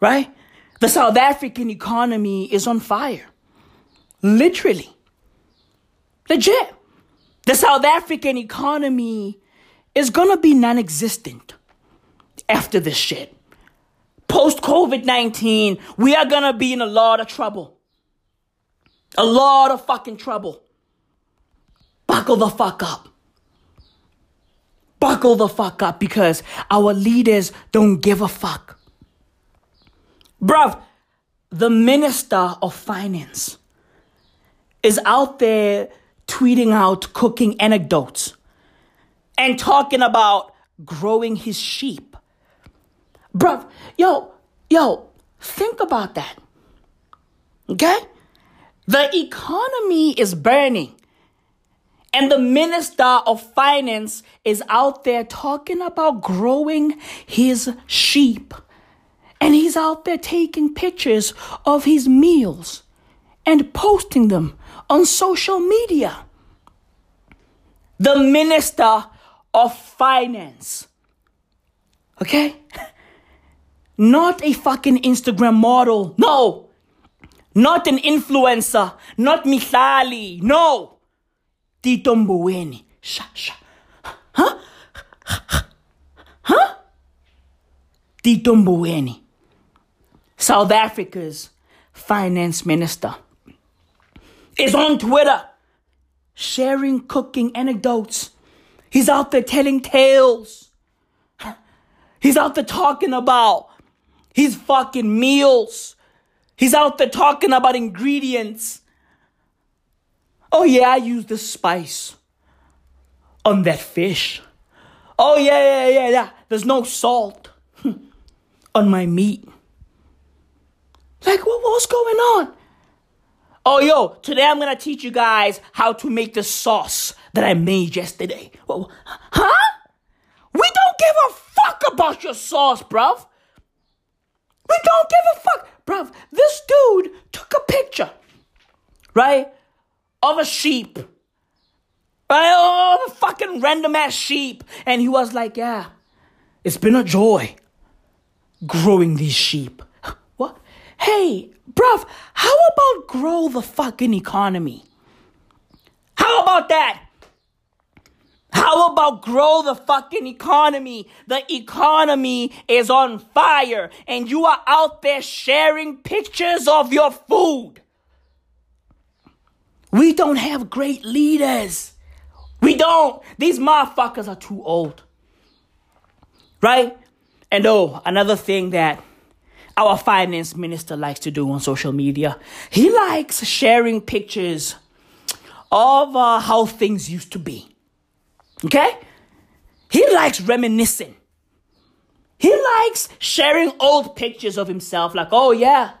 [SPEAKER 2] Right? The South African economy is on fire. Literally. Legit. The South African economy is gonna be non existent after this shit. Post COVID 19, we are gonna be in a lot of trouble. A lot of fucking trouble. Buckle the fuck up. Buckle the fuck up because our leaders don't give a fuck. Bruv, the Minister of Finance is out there tweeting out cooking anecdotes and talking about growing his sheep. Bruv, yo, yo, think about that. Okay? The economy is burning. And the minister of finance is out there talking about growing his sheep. And he's out there taking pictures of his meals and posting them on social media. The minister of finance. Okay? Not a fucking Instagram model. No. Not an influencer. Not Mihlali. No. Tito Mboweni. Sha, sha. Huh? Huh? Tito Mboweni. South Africa's finance minister is on Twitter sharing cooking anecdotes. He's out there telling tales. He's out there talking about his fucking meals. He's out there talking about ingredients. Oh, yeah, I used the spice on that fish. Oh, yeah, yeah, yeah, yeah. There's no salt on my meat. Like, what, what's going on? Oh, yo, today I'm gonna teach you guys how to make the sauce that I made yesterday. Huh? We don't give a fuck about your sauce, bruv. We don't give a fuck. Bruv, this dude took a picture, right, of a sheep. Right? Oh, a fucking random ass sheep. And he was like, yeah, it's been a joy growing these sheep. What? Hey, bruv, how about grow the fucking economy? How about that? About grow the fucking economy? The economy is on fire and you are out there sharing pictures of your food. We don't have great leaders. We don't. These motherfuckers are too old. Right? And oh, another thing that our finance minister likes to do on social media, he likes sharing pictures of uh, how things used to be. Okay? He likes reminiscing. He likes sharing old pictures of himself, like, oh yeah,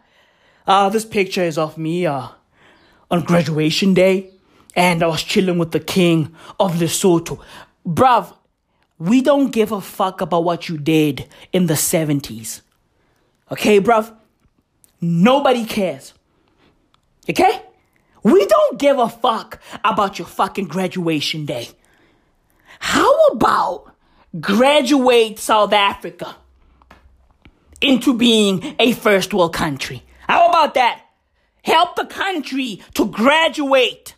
[SPEAKER 2] uh, this picture is of me uh, on graduation day, and I was chilling with the king of Lesotho. Bruv, we don't give a fuck about what you did in the 70s. Okay, bruv? Nobody cares. Okay? We don't give a fuck about your fucking graduation day. How about graduate South Africa into being a first world country? How about that? Help the country to graduate.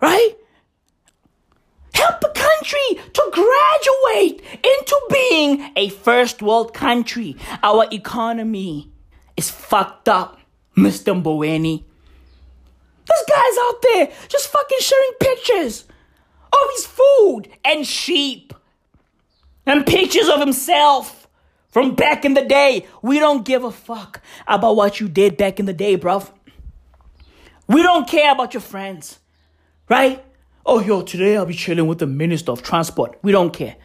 [SPEAKER 2] Right? Help the country to graduate into being a first world country. Our economy is fucked up, Mr. Mboweni. This guy's out there just fucking sharing pictures Oh, of his food and sheep and pictures of himself from back in the day. We don't give a fuck about what you did back in the day, bruv. We don't care about your friends, right? Oh, yo, today I'll be chilling with the Minister of Transport. We don't care.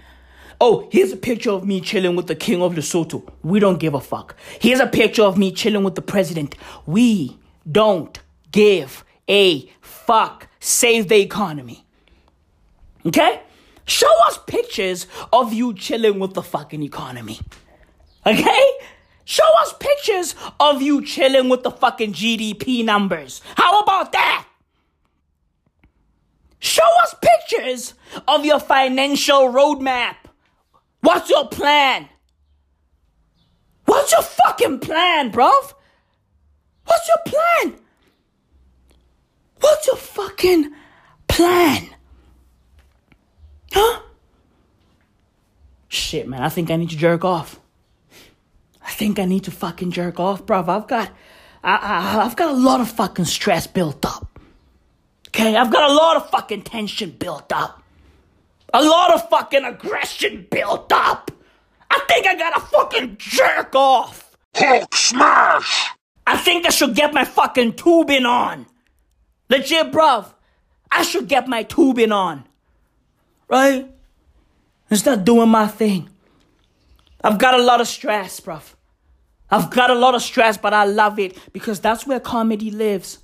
[SPEAKER 2] Oh, here's a picture of me chilling with the King of Lesotho. We don't give a fuck. Here's a picture of me chilling with the President. We don't give a fuck. Save the economy. Okay? Show us pictures of you chilling with the fucking economy. Okay? Show us pictures of you chilling with the fucking GDP numbers. How about that? Show us pictures of your financial roadmap. What's your plan? What's your fucking plan, bruv? What's your plan? What's your fucking plan? Huh? Shit, man, I think I need to jerk off. I think I need to fucking jerk off, bruv. I've got, I, I, I've got a lot of fucking stress built up. Okay, I've got a lot of fucking tension built up. A lot of fucking aggression built up. I think I gotta fucking jerk off.
[SPEAKER 3] Hulk smash!
[SPEAKER 2] I think I should get my fucking tubing on. Legit, bruv. I should get my tubing on. Right? And start doing my thing. I've got a lot of stress, bruv. I've got a lot of stress, but I love it because that's where comedy lives.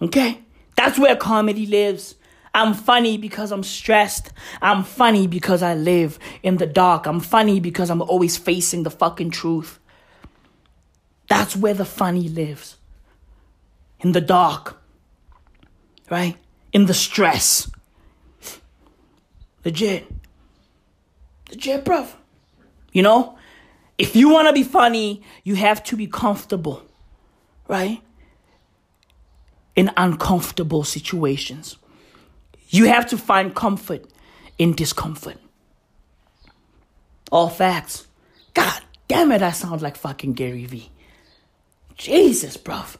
[SPEAKER 2] Okay? That's where comedy lives. I'm funny because I'm stressed. I'm funny because I live in the dark. I'm funny because I'm always facing the fucking truth. That's where the funny lives. In the dark. Right? In the stress. Legit. Legit, bruv. You know? If you want to be funny, you have to be comfortable. Right? In uncomfortable situations. You have to find comfort in discomfort. All facts. God damn it, I sound like fucking Gary Vee. Jesus, bruv.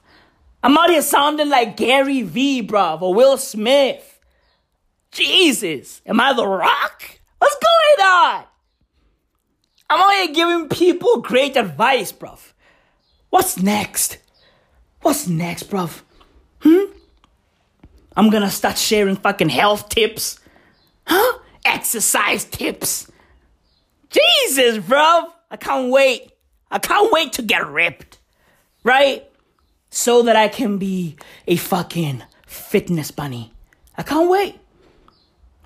[SPEAKER 2] I'm out here sounding like Gary Vee, bruv, or Will Smith. Jesus. Am I the rock? What's going on? I'm only giving people great advice, bruv. What's next? What's next, bruv? Hmm? I'm gonna start sharing fucking health tips. Huh? Exercise tips. Jesus, bruv. I can't wait. I can't wait to get ripped. Right? So that I can be a fucking fitness bunny. I can't wait.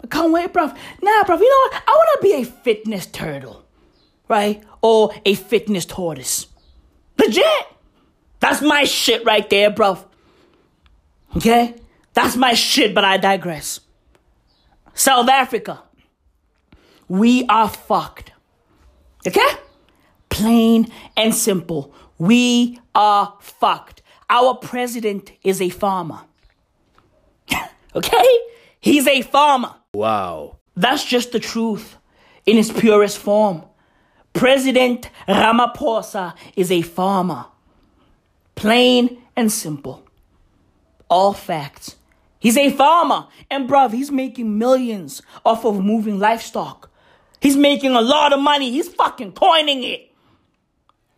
[SPEAKER 2] I can't wait, bruv. Nah, bruv, you know what? I wanna be a fitness turtle. Right? Or a fitness tortoise. Legit! That's my shit right there, bruv. Okay? That's my shit, but I digress. South Africa. We are fucked. Okay? Plain and simple. We are fucked. Our president is a farmer. Okay? He's a farmer.
[SPEAKER 6] Wow.
[SPEAKER 2] That's just the truth in its purest form. President Ramaphosa is a farmer. Plain and simple. All facts. He's a farmer. And bruv, he's making millions off of moving livestock. He's making a lot of money. He's fucking coining it.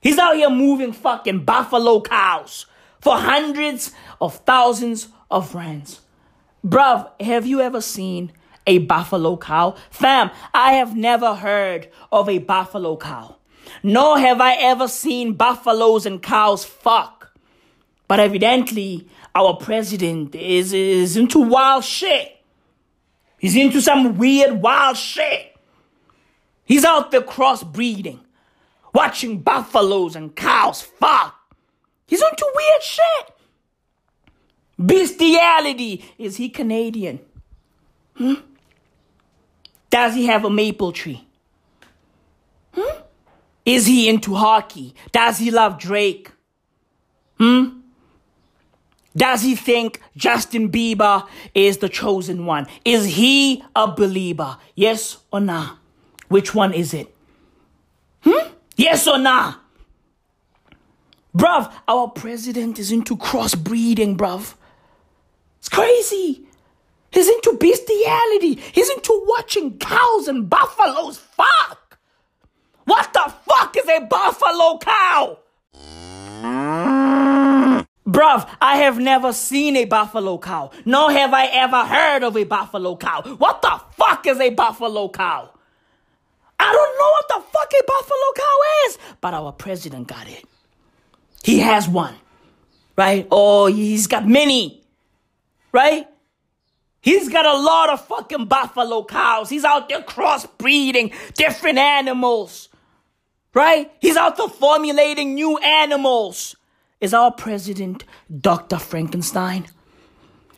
[SPEAKER 2] He's out here moving fucking buffalo cows for hundreds of thousands of rands. Bruv, have you ever seen a buffalo cow? Fam, I have never heard of a buffalo cow. Nor have I ever seen buffaloes and cows fuck. But evidently, our president is, is into wild shit. He's into some weird, wild shit. He's out there crossbreeding, watching buffaloes and cows fuck. He's into weird shit. Bestiality. Is he Canadian? Hmm? Does he have a maple tree? Hmm? Is he into hockey? Does he love Drake? Hmm? Does he think Justin Bieber is the chosen one? Is he a believer? Yes or nah? Which one is it? Hmm? Yes or nah? Bruv, our president is into crossbreeding, bruv. It's crazy. He's into bestiality. He's into watching cows and buffaloes fuck. What the fuck is a buffalo cow? Bruv, I have never seen a buffalo cow, nor have I ever heard of a buffalo cow. What the fuck is a buffalo cow? I don't know what the fuck a buffalo cow is, but our president got it. He has one, right? Oh, he's got many, right? He's got a lot of fucking buffalo cows. He's out there crossbreeding different animals, right? He's out there formulating new animals. Is our president Dr. Frankenstein?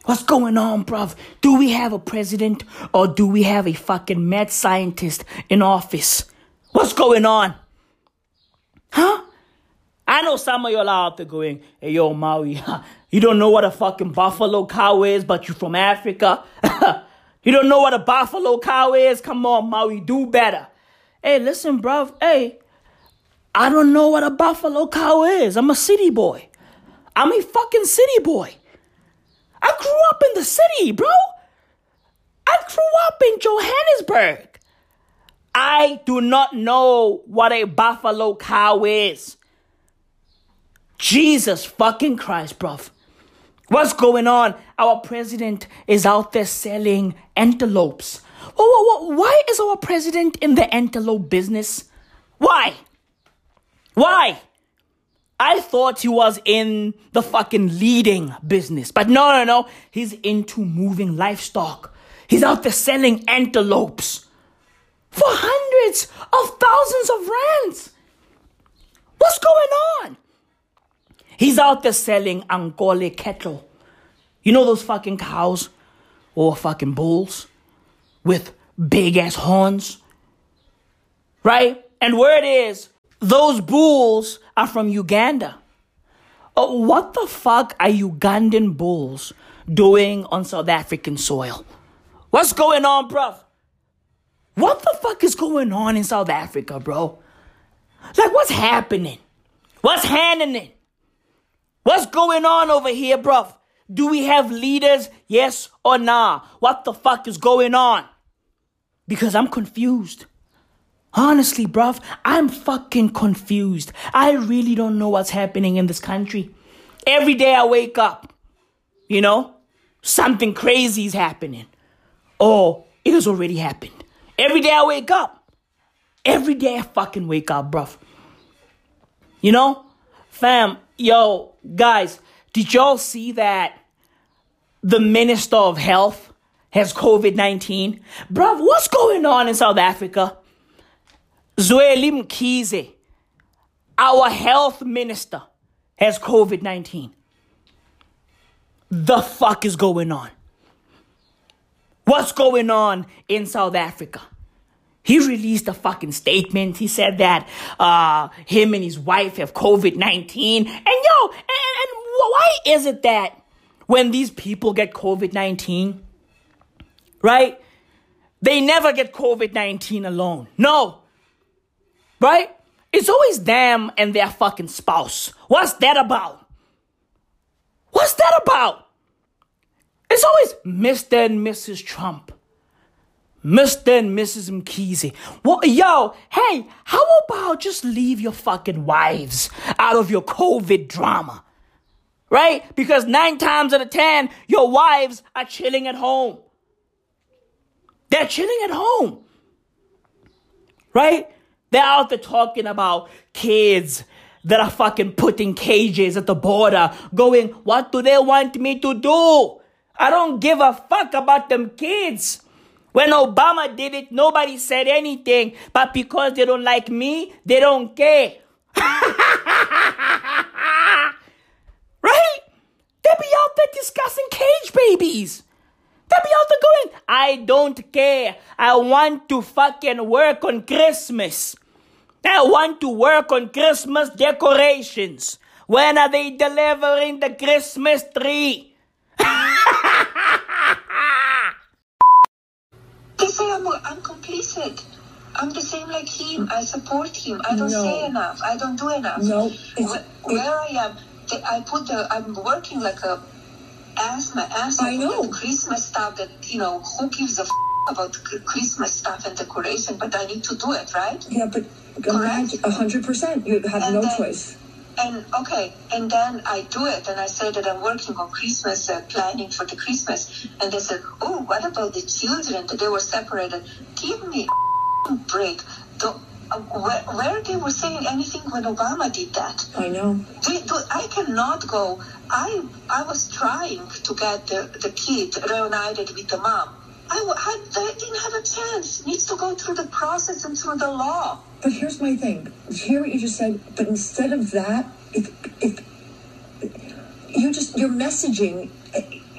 [SPEAKER 2] What's going on, bruv? Do we have a president or do we have a fucking mad scientist in office? What's going on? Huh? I know some of y'all out there going, hey, yo, Maui, you don't know what a fucking buffalo cow is, but you're from Africa. you don't know what a buffalo cow is? Come on, Maui, do better. Hey, listen, bruv. Hey, I don't know what a buffalo cow is. I'm a city boy. I'm a fucking city boy. I grew up in the city, bro. I grew up in Johannesburg. I do not know what a buffalo cow is. Jesus fucking Christ, bruv. What's going on? Our president is out there selling antelopes. Whoa, whoa, whoa. Why is our president in the antelope business? Why? Why? I thought he was in the fucking leading business. But no, no, no. He's into moving livestock. He's out there selling antelopes for hundreds of thousands of rands. What's going on? He's out there selling Ankole cattle. You know those fucking cows or fucking bulls with big ass horns? Right? And where it is, those bulls are from Uganda. Uh, what the fuck are Ugandan bulls doing on South African soil? What's going on, bruv? What the fuck is going on in South Africa, bro? Like, what's happening? What's happening? What's going on over here, bruv? Do we have leaders? Yes or nah? What the fuck is going on? Because I'm confused. Honestly, bruv, I'm fucking confused. I really don't know what's happening in this country. Every day I wake up, you know, something crazy is happening. Or it has already happened. Every day I wake up. Every day I fucking wake up, bruv. You know? Fam, yo, guys, did y'all see that the Minister of Health has COVID 19? Bruv, what's going on in South Africa? Zweli Mkhize, our health minister, has COVID 19. The fuck is going on? What's going on in South Africa? He released a fucking statement. He said that uh, him and his wife have COVID 19. And yo, and, and why is it that when these people get COVID 19, right? They never get COVID 19 alone. No. Right? It's always them and their fucking spouse. What's that about? What's that about? It's always Mr. and Mrs. Trump. Mr. and Mrs. Mkhize. Well, yo, hey, how about just leave your fucking wives out of your COVID drama? Right? Because nine times out of ten, your wives are chilling at home. They're chilling at home. Right? They're out there talking about kids that are fucking put in cages at the border, going, What do they want me to do? I don't give a fuck about them kids. When Obama did it, nobody said anything. But because they don't like me, they don't care. right? They be out there discussing cage babies. They be out there going, I don't care. I want to fucking work on Christmas. I want to work on Christmas decorations. When are they delivering the Christmas tree?
[SPEAKER 6] They say I'm, I'm complicit. I'm the same like him. I support him. I don't
[SPEAKER 7] No.
[SPEAKER 6] say enough. I don't do enough.
[SPEAKER 7] No, it's-
[SPEAKER 6] Where, where I am, I put the. I'm working like a ass my ass
[SPEAKER 7] I know.
[SPEAKER 6] Christmas stuff. That you know, who gives a f- about Christmas stuff and decoration? But I need to do it, right?
[SPEAKER 7] Yeah, but
[SPEAKER 6] Correct.
[SPEAKER 7] a hundred percent. You have
[SPEAKER 6] And
[SPEAKER 7] no
[SPEAKER 6] then-
[SPEAKER 7] choice.
[SPEAKER 6] And okay, and then I do it, and I say that I'm working on Christmas, uh, planning for the Christmas, and they said, "Oh, what about the children? That they were separated? Give me a break." Uh, where, where they were saying anything when Obama did that?
[SPEAKER 7] I know.
[SPEAKER 6] They, do, I cannot go. I I was trying to get the, the kid reunited with the mom. I, I, I didn't have a chance. It Needs to go through the process and through the law.
[SPEAKER 7] But here's my thing. Hear what you just said. But instead of that, if if you just your messaging,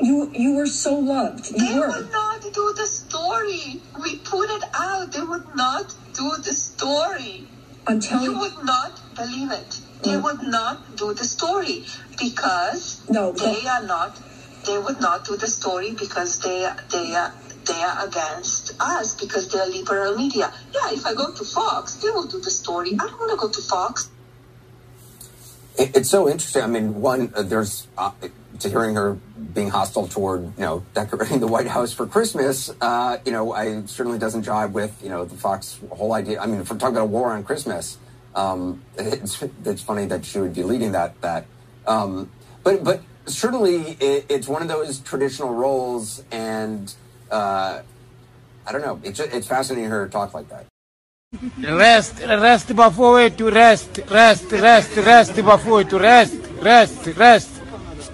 [SPEAKER 7] you you were so loved.
[SPEAKER 6] They
[SPEAKER 7] You were.
[SPEAKER 6] would not do the story. We put it out. They would not do the story.
[SPEAKER 7] I'm telling you.
[SPEAKER 6] would not believe it. They
[SPEAKER 7] Mm.
[SPEAKER 6] would not do the story because
[SPEAKER 7] No,
[SPEAKER 6] they are not. They would not do the story because they they are they are against us because they are liberal media. Yeah, if I go to Fox, they will do the story. I don't want to go to Fox.
[SPEAKER 8] It, it's so interesting. I mean, one, uh, there's uh, to hearing her being hostile toward you know decorating the White House for Christmas. Uh, you know, I certainly doesn't jive with you know the Fox whole idea. I mean, if we're talking about a war on Christmas, um, it's it's funny that she would be leading that that. Um, but but certainly it, it's one of those traditional roles, and uh, I don't know. It's it's fascinating to hear her talk like that.
[SPEAKER 9] Rest, rest bafoito, rest, rest, rest, rest bafoito, rest, rest, rest.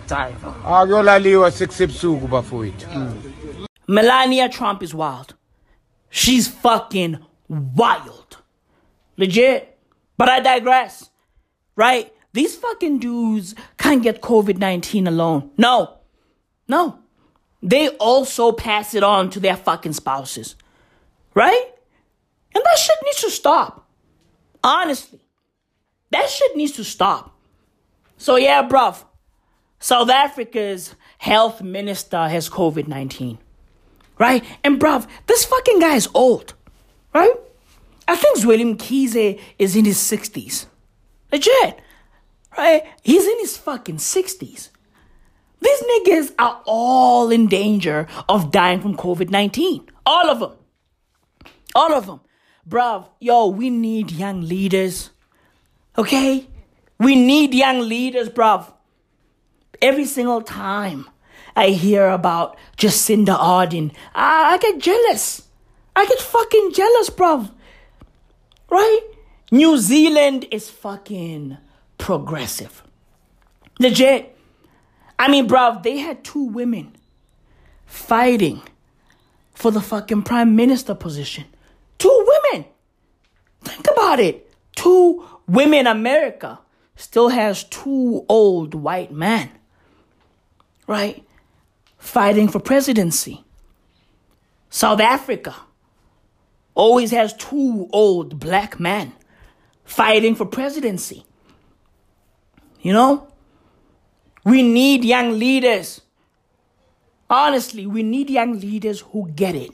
[SPEAKER 2] Sorry.
[SPEAKER 9] Akuyolaliwa sekusebusuku bafoito.
[SPEAKER 2] Melania Trump is wild. She's fucking wild. Legit. But I digress. Right? These fucking dudes can't get COVID 19 alone. No. No. They also pass it on to their fucking spouses. Right? And that shit needs to stop. Honestly. That shit needs to stop. So, yeah, bruv. South Africa's health minister has COVID 19. Right? And, bruv, this fucking guy is old. Right? I think Zweli Mkhize is in his 60s. Legit. Right? He's in his fucking 60s. These niggas are all in danger of dying from COVID 19. All of them. All of them. Bruv, yo, we need young leaders. Okay? We need young leaders, bruv. Every single time I hear about Jacinda Ardern, I, I get jealous. I get fucking jealous, bruv. Right? New Zealand is fucking progressive. Legit. I mean, bruv, they had two women fighting for the fucking prime minister position. Two women. Think about it. Two women America still has two old white men. Right? Fighting for presidency. South Africa always has two old black men fighting for presidency. You know? We need young leaders. Honestly, we need young leaders who get it.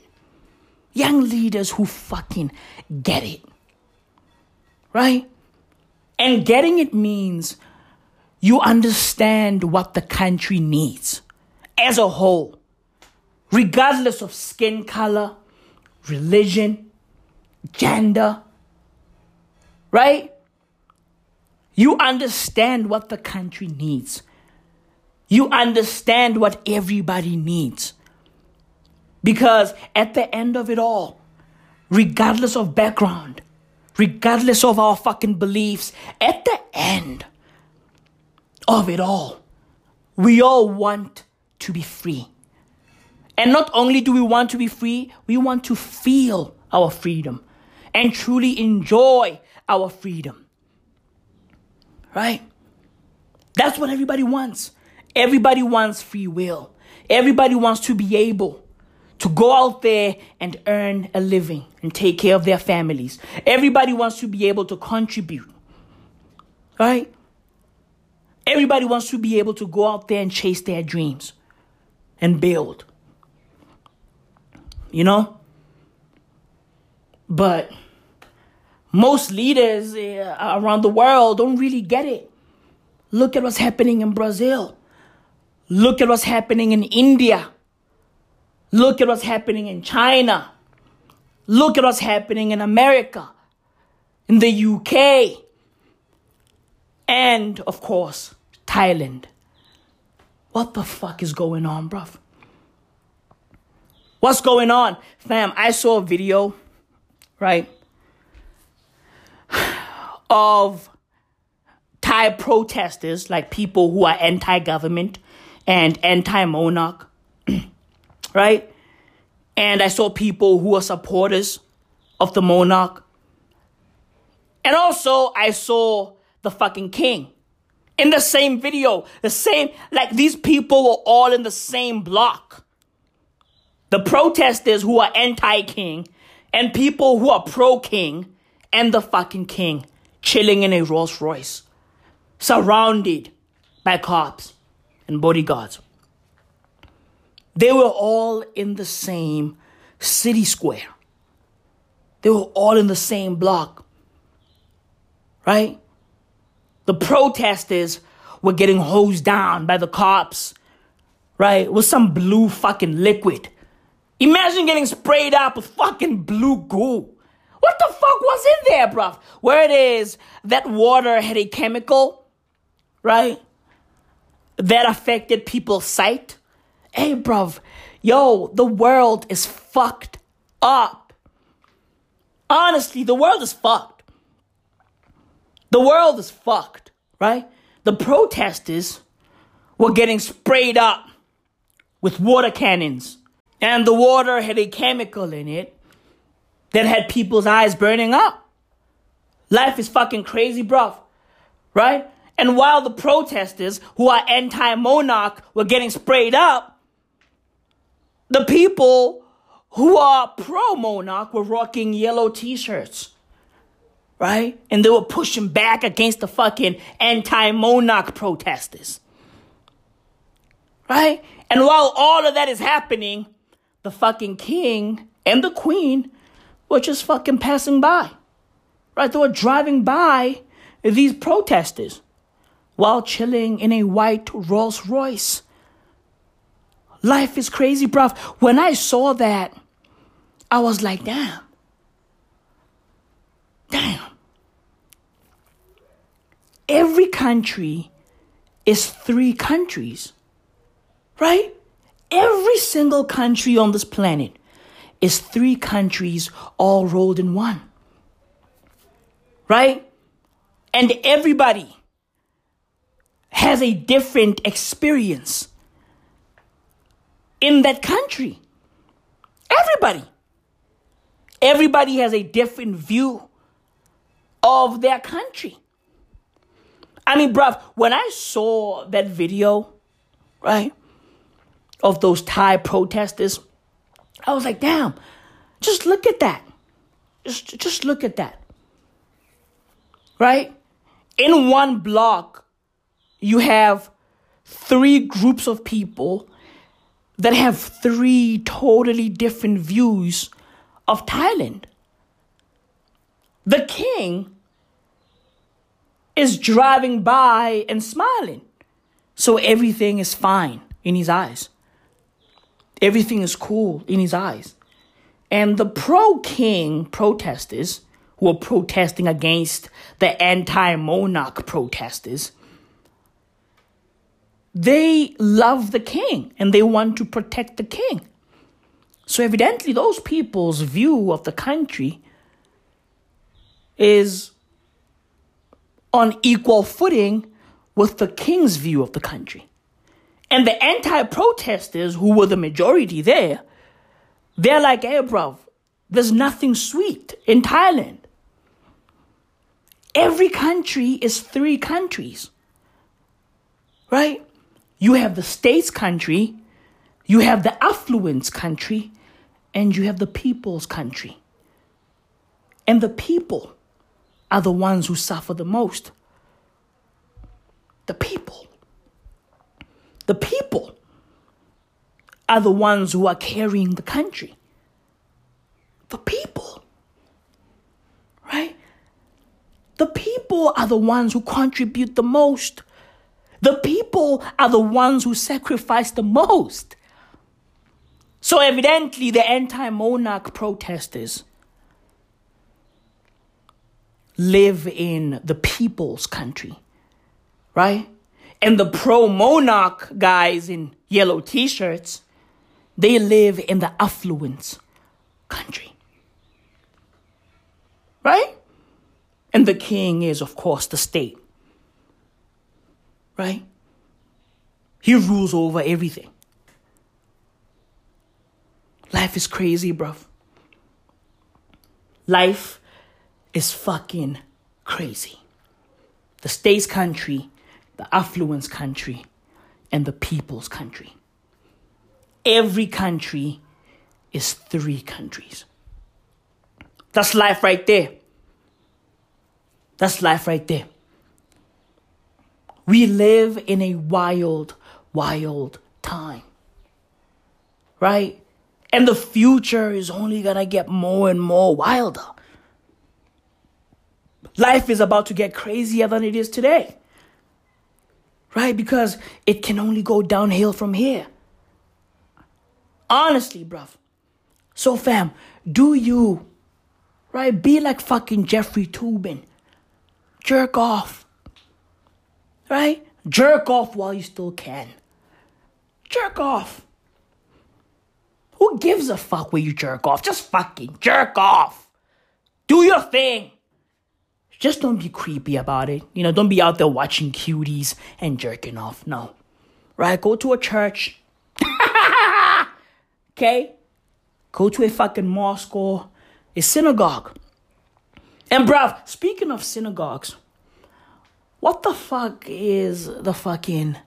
[SPEAKER 2] Young leaders who fucking get it. Right? And getting it means you understand what the country needs as a whole, regardless of skin color, religion, gender, right? You understand what the country needs. You understand what everybody needs. Because at the end of it all, regardless of background, regardless of our fucking beliefs, at the end of it all, we all want to be free. And not only do we want to be free, we want to feel our freedom and truly enjoy our freedom. Right? That's what everybody wants. Everybody wants free will. Everybody wants to be able to go out there and earn a living and take care of their families. Everybody wants to be able to contribute. Right? Everybody wants to be able to go out there and chase their dreams and build. You know? But most leaders uh, around the world don't really get it. Look at what's happening in Brazil. Look at what's happening in India. Look at what's happening in China. Look at what's happening in America, in the UK, and of course, Thailand. What the fuck is going on, bruv? What's going on? Fam, I saw a video, right, of Thai protesters, like people who are anti government and anti monarch, right? And I saw people who are supporters of the monarch. And also, I saw the fucking king in the same video. The same, like these people were all in the same block. The protesters who are anti king and people who are pro king and the fucking king chilling in a Rolls Royce, surrounded by cops and bodyguards. They were all in the same city square. They were all in the same block. Right? The protesters were getting hosed down by the cops, right? With some blue fucking liquid. Imagine getting sprayed up with fucking blue goo. What the fuck was in there, bruv? Where it is that water had a chemical, right? That affected people's sight. Hey, bruv, yo, the world is fucked up. Honestly, the world is fucked. The world is fucked, right? The protesters were getting sprayed up with water cannons, and the water had a chemical in it that had people's eyes burning up. Life is fucking crazy, bruv, right? And while the protesters who are anti monarch were getting sprayed up, the people who are pro monarch were rocking yellow t shirts right? And they were pushing back against the fucking anti monarch protesters, right? And while all of that is happening, the fucking king and the queen were just fucking passing by, right? They were driving by these protesters while chilling in a white Rolls Royce. Life is crazy, bruv. When I saw that, I was like, damn. Damn. Every country is three countries, right? Every single country on this planet is three countries all rolled in one, right? And everybody has a different experience in that country. Everybody. Everybody has a different view of their country. I mean, bruv, when I saw that video, right, of those Thai protesters, I was like, damn, just look at that. Just, just look at that. Right? In one block, you have three groups of people that have three totally different views of Thailand. The king is driving by and smiling. So everything is fine in his eyes. Everything is cool in his eyes. And the pro king protesters who are protesting against the anti monarch protesters, they love the king and they want to protect the king. So, evidently, those people's view of the country is on equal footing with the king's view of the country. And the anti protesters, who were the majority there, they're like, hey, bruv, there's nothing sweet in Thailand. Every country is three countries, right? You have the states country, you have the affluence country, and you have the people's country. And the people are the ones who suffer the most. The people. The people are the ones who are carrying the country. The people. Right? The people are the ones who contribute the most. The people are the ones who sacrifice the most. So, evidently, the anti monarch protesters live in the people's country, right? And the pro monarch guys in yellow t shirts, they live in the affluent country, right? And the king is, of course, the state, right? He rules over everything. Life is crazy, bruv. Life is fucking crazy. The state's country, the affluence country, and the people's country. Every country is three countries. That's life right there. That's life right there. We live in a wild, wild time. Right? And the future is only gonna get more and more wilder. Life is about to get crazier than it is today. Right? Because it can only go downhill from here. Honestly, bruv. So, fam, do you, right, be like fucking Jeffrey Toobin. Jerk off. Right? Jerk off while you still can. Jerk off. Who gives a fuck where you jerk off? Just fucking jerk off. Do your thing. Just don't be creepy about it. You know, don't be out there watching cuties and jerking off. No. Right? Go to a church. okay? Go to a fucking mosque or a synagogue. And bruv, speaking of synagogues, what the fuck is the fucking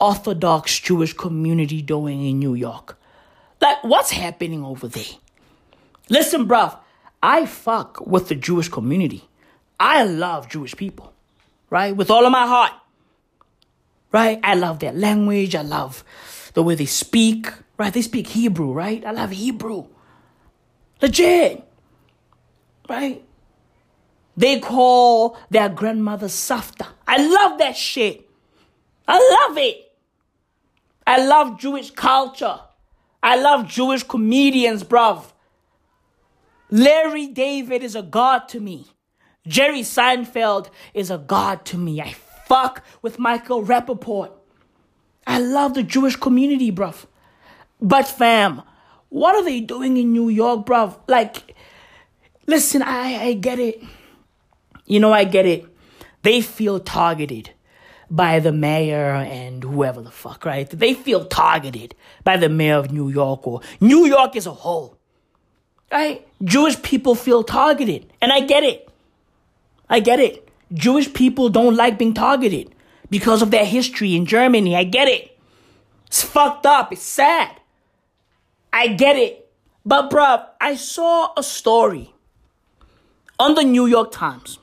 [SPEAKER 2] Orthodox Jewish community doing in New York? Like, what's happening over there? Listen, bruv, I fuck with the Jewish community. I love Jewish people, right? With all of my heart, right? I love their language. I love the way they speak, right? They speak Hebrew, right? I love Hebrew. Legit, right? They call their grandmother Safta. I love that shit. I love it. I love Jewish culture. I love Jewish comedians, bruv. Larry David is a god to me. Jerry Seinfeld is a god to me. I fuck with Michael Rapaport. I love the Jewish community, bruv. But fam, what are they doing in New York, bruv? Like, listen, I, I get it. You know, I get it. They feel targeted by the mayor and whoever the fuck, right? They feel targeted by the mayor of New York or New York as a whole. Right? Jewish people feel targeted. And I get it. I get it. Jewish people don't like being targeted because of their history in Germany. I get it. It's fucked up. It's sad. I get it. But, bruh, I saw a story on the New York Times,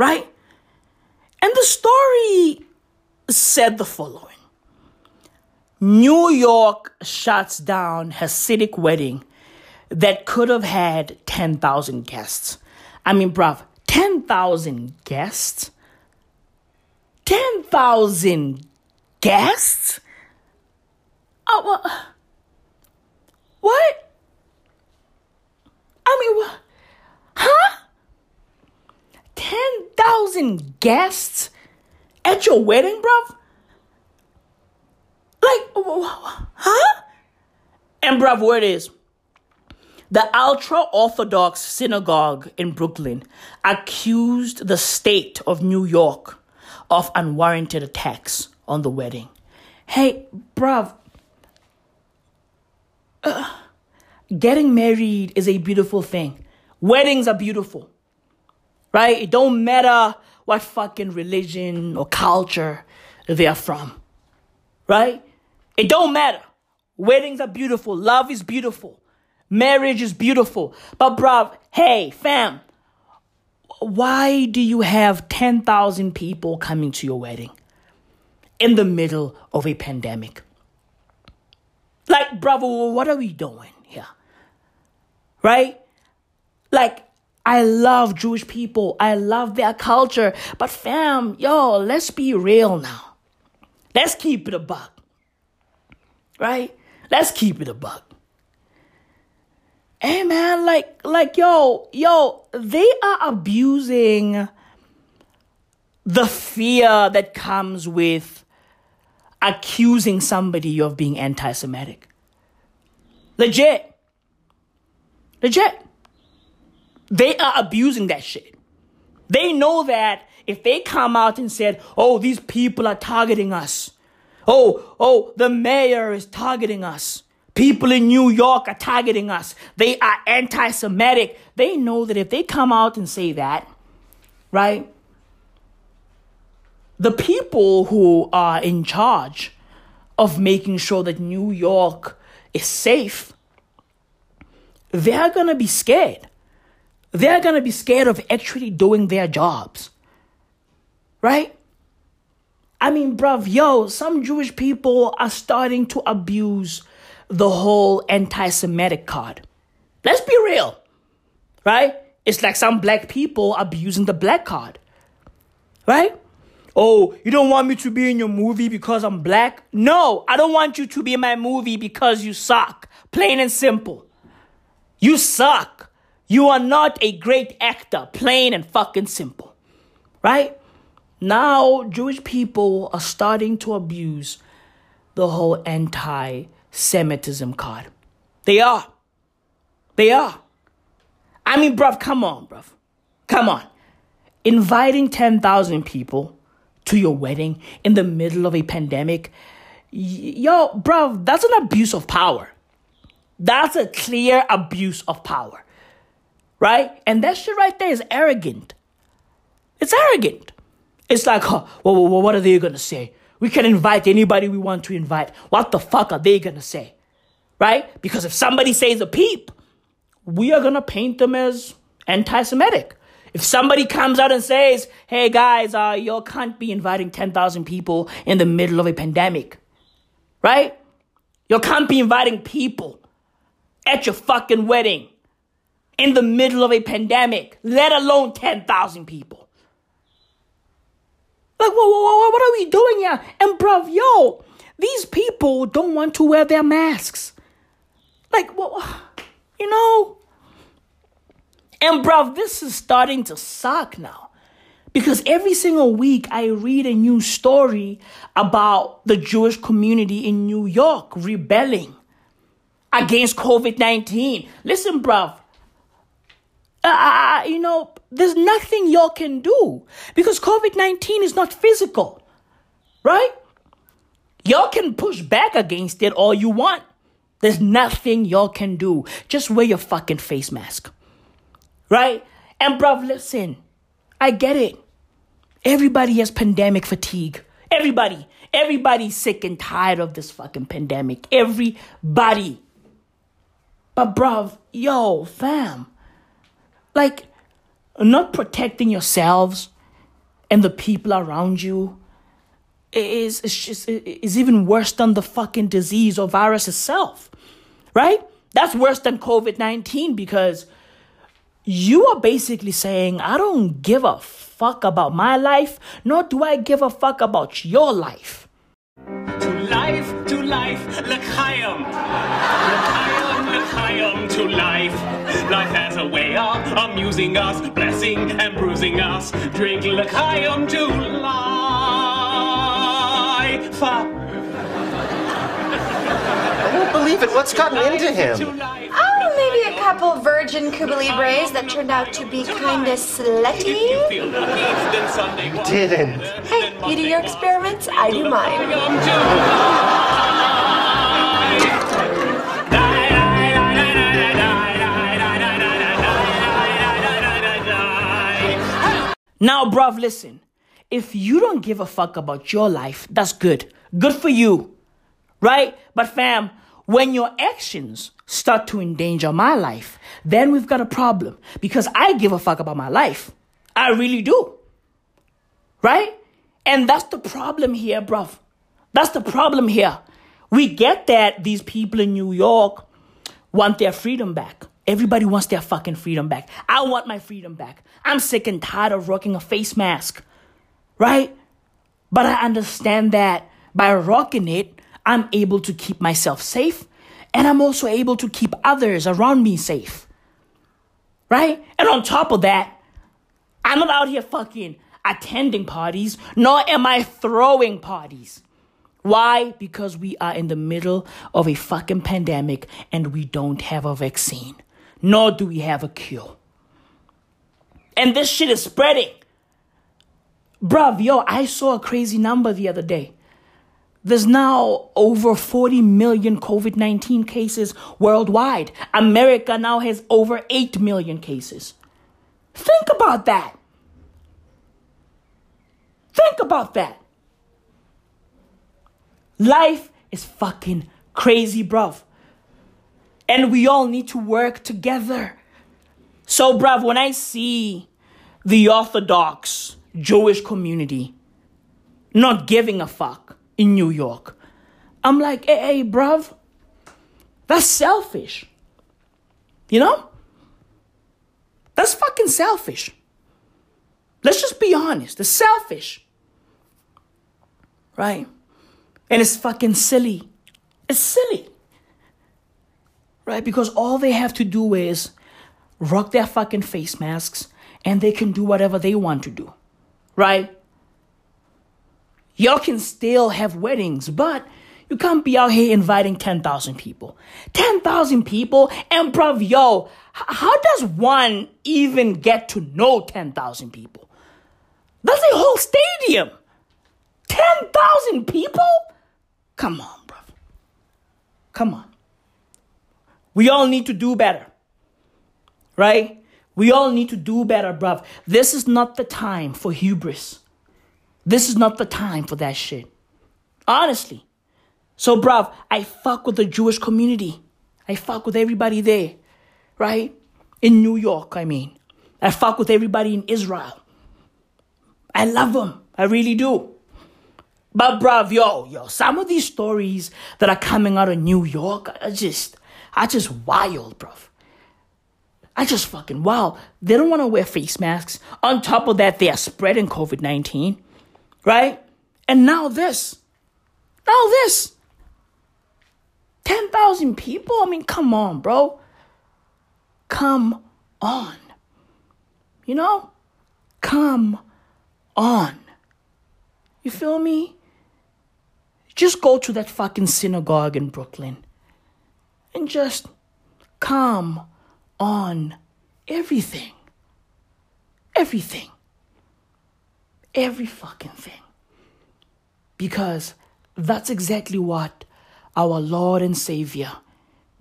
[SPEAKER 2] right? And the story said the following New York shuts down Hasidic wedding that could have had 10,000 guests. I mean, bruv, 10,000 guests? 10,000 guests? Uh, oh, well, what? I mean, what? Huh? 10,000 guests at your wedding, bruv? Like, huh? And bruv, where it is? The ultra Orthodox synagogue in Brooklyn accused the state of New York of unwarranted attacks on the wedding. Hey, bruv, uh, getting married is a beautiful thing. Weddings are beautiful, right? It don't matter what fucking religion or culture they're from, right? It don't matter. Weddings are beautiful. Love is beautiful. Marriage is beautiful. But, bruv, hey, fam, why do you have 10,000 people coming to your wedding in the middle of a pandemic? Like, bravo, what are we doing here? Right? Like, I love Jewish people. I love their culture. But fam, yo, let's be real now. Let's keep it a buck. Right? Let's keep it a buck hey man, like, like, yo, yo, they are abusing the fear that comes with accusing somebody of being anti Semitic. Legit. Legit. They are abusing that shit. They know that if they come out and said, oh, these people are targeting us. Oh, oh, the mayor is targeting us. People in New York are targeting us. They are anti Semitic. They know that if they come out and say that, right? The people who are in charge of making sure that New York is safe, they're gonna be scared. They're gonna be scared of actually doing their jobs. Right? I mean, bruv, yo, some Jewish people are starting to abuse the whole anti Semitic card. Let's be real, right? It's like some black people abusing the black card, right? Oh, you don't want me to be in your movie because I'm black? No, I don't want you to be in my movie because you suck. Plain and simple. You suck. You are not a great actor. Plain and fucking simple. Right? Now, Jewish people are starting to abuse the whole anti Semitism card. They are. They are. I mean, bruv, come on, bruv. Come on. Inviting 10,000 people to your wedding in the middle of a pandemic, yo, bruv, that's an abuse of power. That's a clear abuse of power. Right? And that shit right there is arrogant. It's arrogant. It's like, huh, well, well, what are they to say? We can invite anybody we want to invite. What the fuck are they gonna say? Right? Because if somebody says a peep, we are gonna paint them as anti Semitic. If somebody comes out and says, hey guys, uh, you can't be inviting 10,000 people in the middle of a pandemic, right? You can't be inviting people at your fucking wedding in the middle of a pandemic, let alone 10,000 people. Like, whoa, whoa, whoa, what are we doing here? And bruv, yo, these people don't want to wear their masks. Like, well, you know? And bruv, this is starting to suck now. Because every single week I read a new story about the Jewish community in New York rebelling against COVID 19. Listen, bruv, uh, uh, uh, you know, there's nothing y'all can do because COVID 19 is not physical, right? Y'all can push back against it all you want. There's nothing y'all can do. Just wear your fucking face mask, right? And, bruv, listen, I get it. Everybody has pandemic fatigue. Everybody. Everybody's sick and tired of this fucking pandemic. Everybody. But, bruv, yo, fam like, not protecting yourselves and the people around you is is just is even worse than the fucking disease or virus itself. Right? That's worse than COVID-19 because you are basically saying, I don't give a fuck about my life, nor do I give a fuck about your life.
[SPEAKER 10] To life, to life. L'chaim, l'chaim, to life. Life has a way of amusing us, blessing and bruising us. Drink l'chaim to life.
[SPEAKER 11] I don't believe it. What's gotten into him?
[SPEAKER 12] Oh, maybe a couple virgin Cuba Libres that turned out to be kinda slutty.
[SPEAKER 11] Didn't.
[SPEAKER 12] Hey, you do your experiments, I do mine.
[SPEAKER 2] Now, bruv, listen. If you don't give a fuck about your life, that's good. Good for you. Right? But fam, when your actions start to endanger my life, then we've got a problem. Because I give a fuck about my life. I really do. Right? And that's the problem here, bruv. That's the problem here. We get that these people in New York want their freedom back. Everybody wants their fucking freedom back. I want my freedom back. I'm sick and tired of rocking a face mask. Right? But I understand that by rocking it, I'm able to keep myself safe and I'm also able to keep others around me safe. Right? And on top of that, I'm not out here fucking attending parties, nor am I throwing parties. Why? Because we are in the middle of a fucking pandemic and we don't have a vaccine, nor do we have a cure. And this shit is spreading. Bruv, yo, I saw a crazy number the other day. There's now over 40 million COVID 19 cases worldwide. America now has over 8 million cases. Think about that. Think about that. Life is fucking crazy, bruv. And we all need to work together. So, bruv, when I see the Orthodox Jewish community not giving a fuck in New York, I'm like, hey, hey, bruv, that's selfish. You know? That's fucking selfish. Let's just be honest. It's selfish. Right? And it's fucking silly. It's silly. Right? Because all they have to do is rock their fucking face masks and they can do whatever they want to do. Right? Y'all can still have weddings, but you can't be out here inviting 10,000 people. 10,000 people? And bruv, yo, how does one even get to know 10,000 people? That's a whole stadium. 10,000 people? Come on, bruv. Come on. We all need to do better. Right? We all need to do better, bruv. This is not the time for hubris. This is not the time for that shit. Honestly. So, bruv, I fuck with the Jewish community. I fuck with everybody there. Right? In New York, I mean. I fuck with everybody in Israel. I love them. I really do. But bruv, yo, yo, some of these stories that are coming out of New York are just, are just wild, bro. I just fucking wow. They don't want to wear face masks. On top of that, they are spreading COVID 19. Right? And now this. Now this. 10,000 people? I mean, come on, bro. Come on. You know? Come on. You feel me? Just go to that fucking synagogue in Brooklyn and just come on everything. Everything. Every fucking thing. Because that's exactly what our Lord and Savior,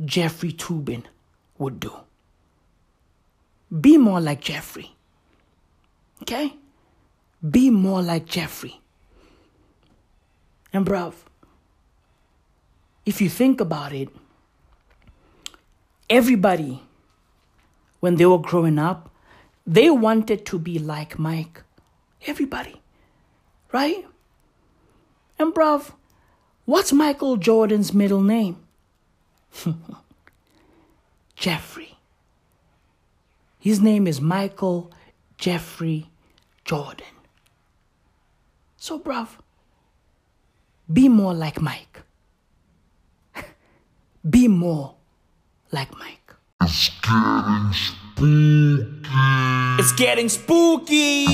[SPEAKER 2] Jeffrey Toobin, would do. Be more like Jeffrey. Okay? Be more like Jeffrey. And, bruv, if you think about it, everybody, when they were growing up, they wanted to be like Mike. Everybody. Right? And bruv, what's Michael Jordan's middle name? Jeffrey. His name is Michael Jeffrey Jordan. So, bruv, be more like Mike. be more like Mike.
[SPEAKER 3] It's getting spooky.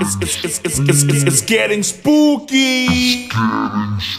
[SPEAKER 3] It's it's it's it's it's it's, it's getting spooky. It's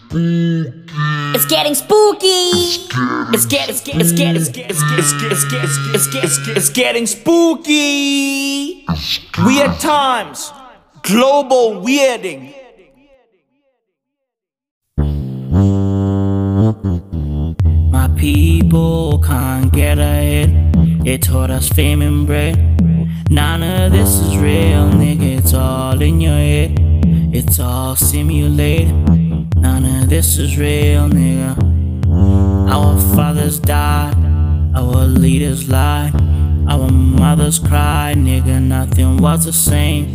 [SPEAKER 5] It's getting spooky.
[SPEAKER 2] It's get it's get it's get it's get it's get it's get it's get it's get it's get it's getting spooky. Weird times. Global weirding. My people can't get ahead. They taught us fame and bread. None of this is real, nigga. It's all in your head. It's all simulated. None of this is real, nigga. Our fathers died, our leaders lied, our mothers cried, nigga. Nothing was the same.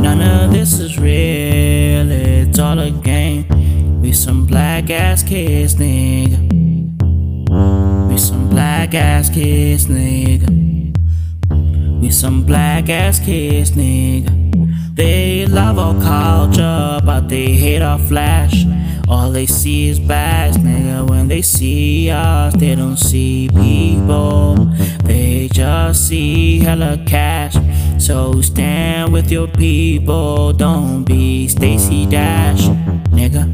[SPEAKER 2] None of this is real, it's all a game. We some black ass kids, nigga. We some black ass kids, nigga. We some black ass kids, nigga. They love our culture, but they hate our flash. All they see is bags, nigga. When they see us, they don't see people. They just see hella cash. So stand with your people. Don't be Stacey Dash, nigga.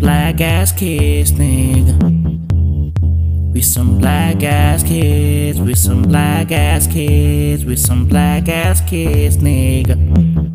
[SPEAKER 2] Black ass kids, nigga. We some black ass kids, we some black ass kids, we some black ass kids, nigga.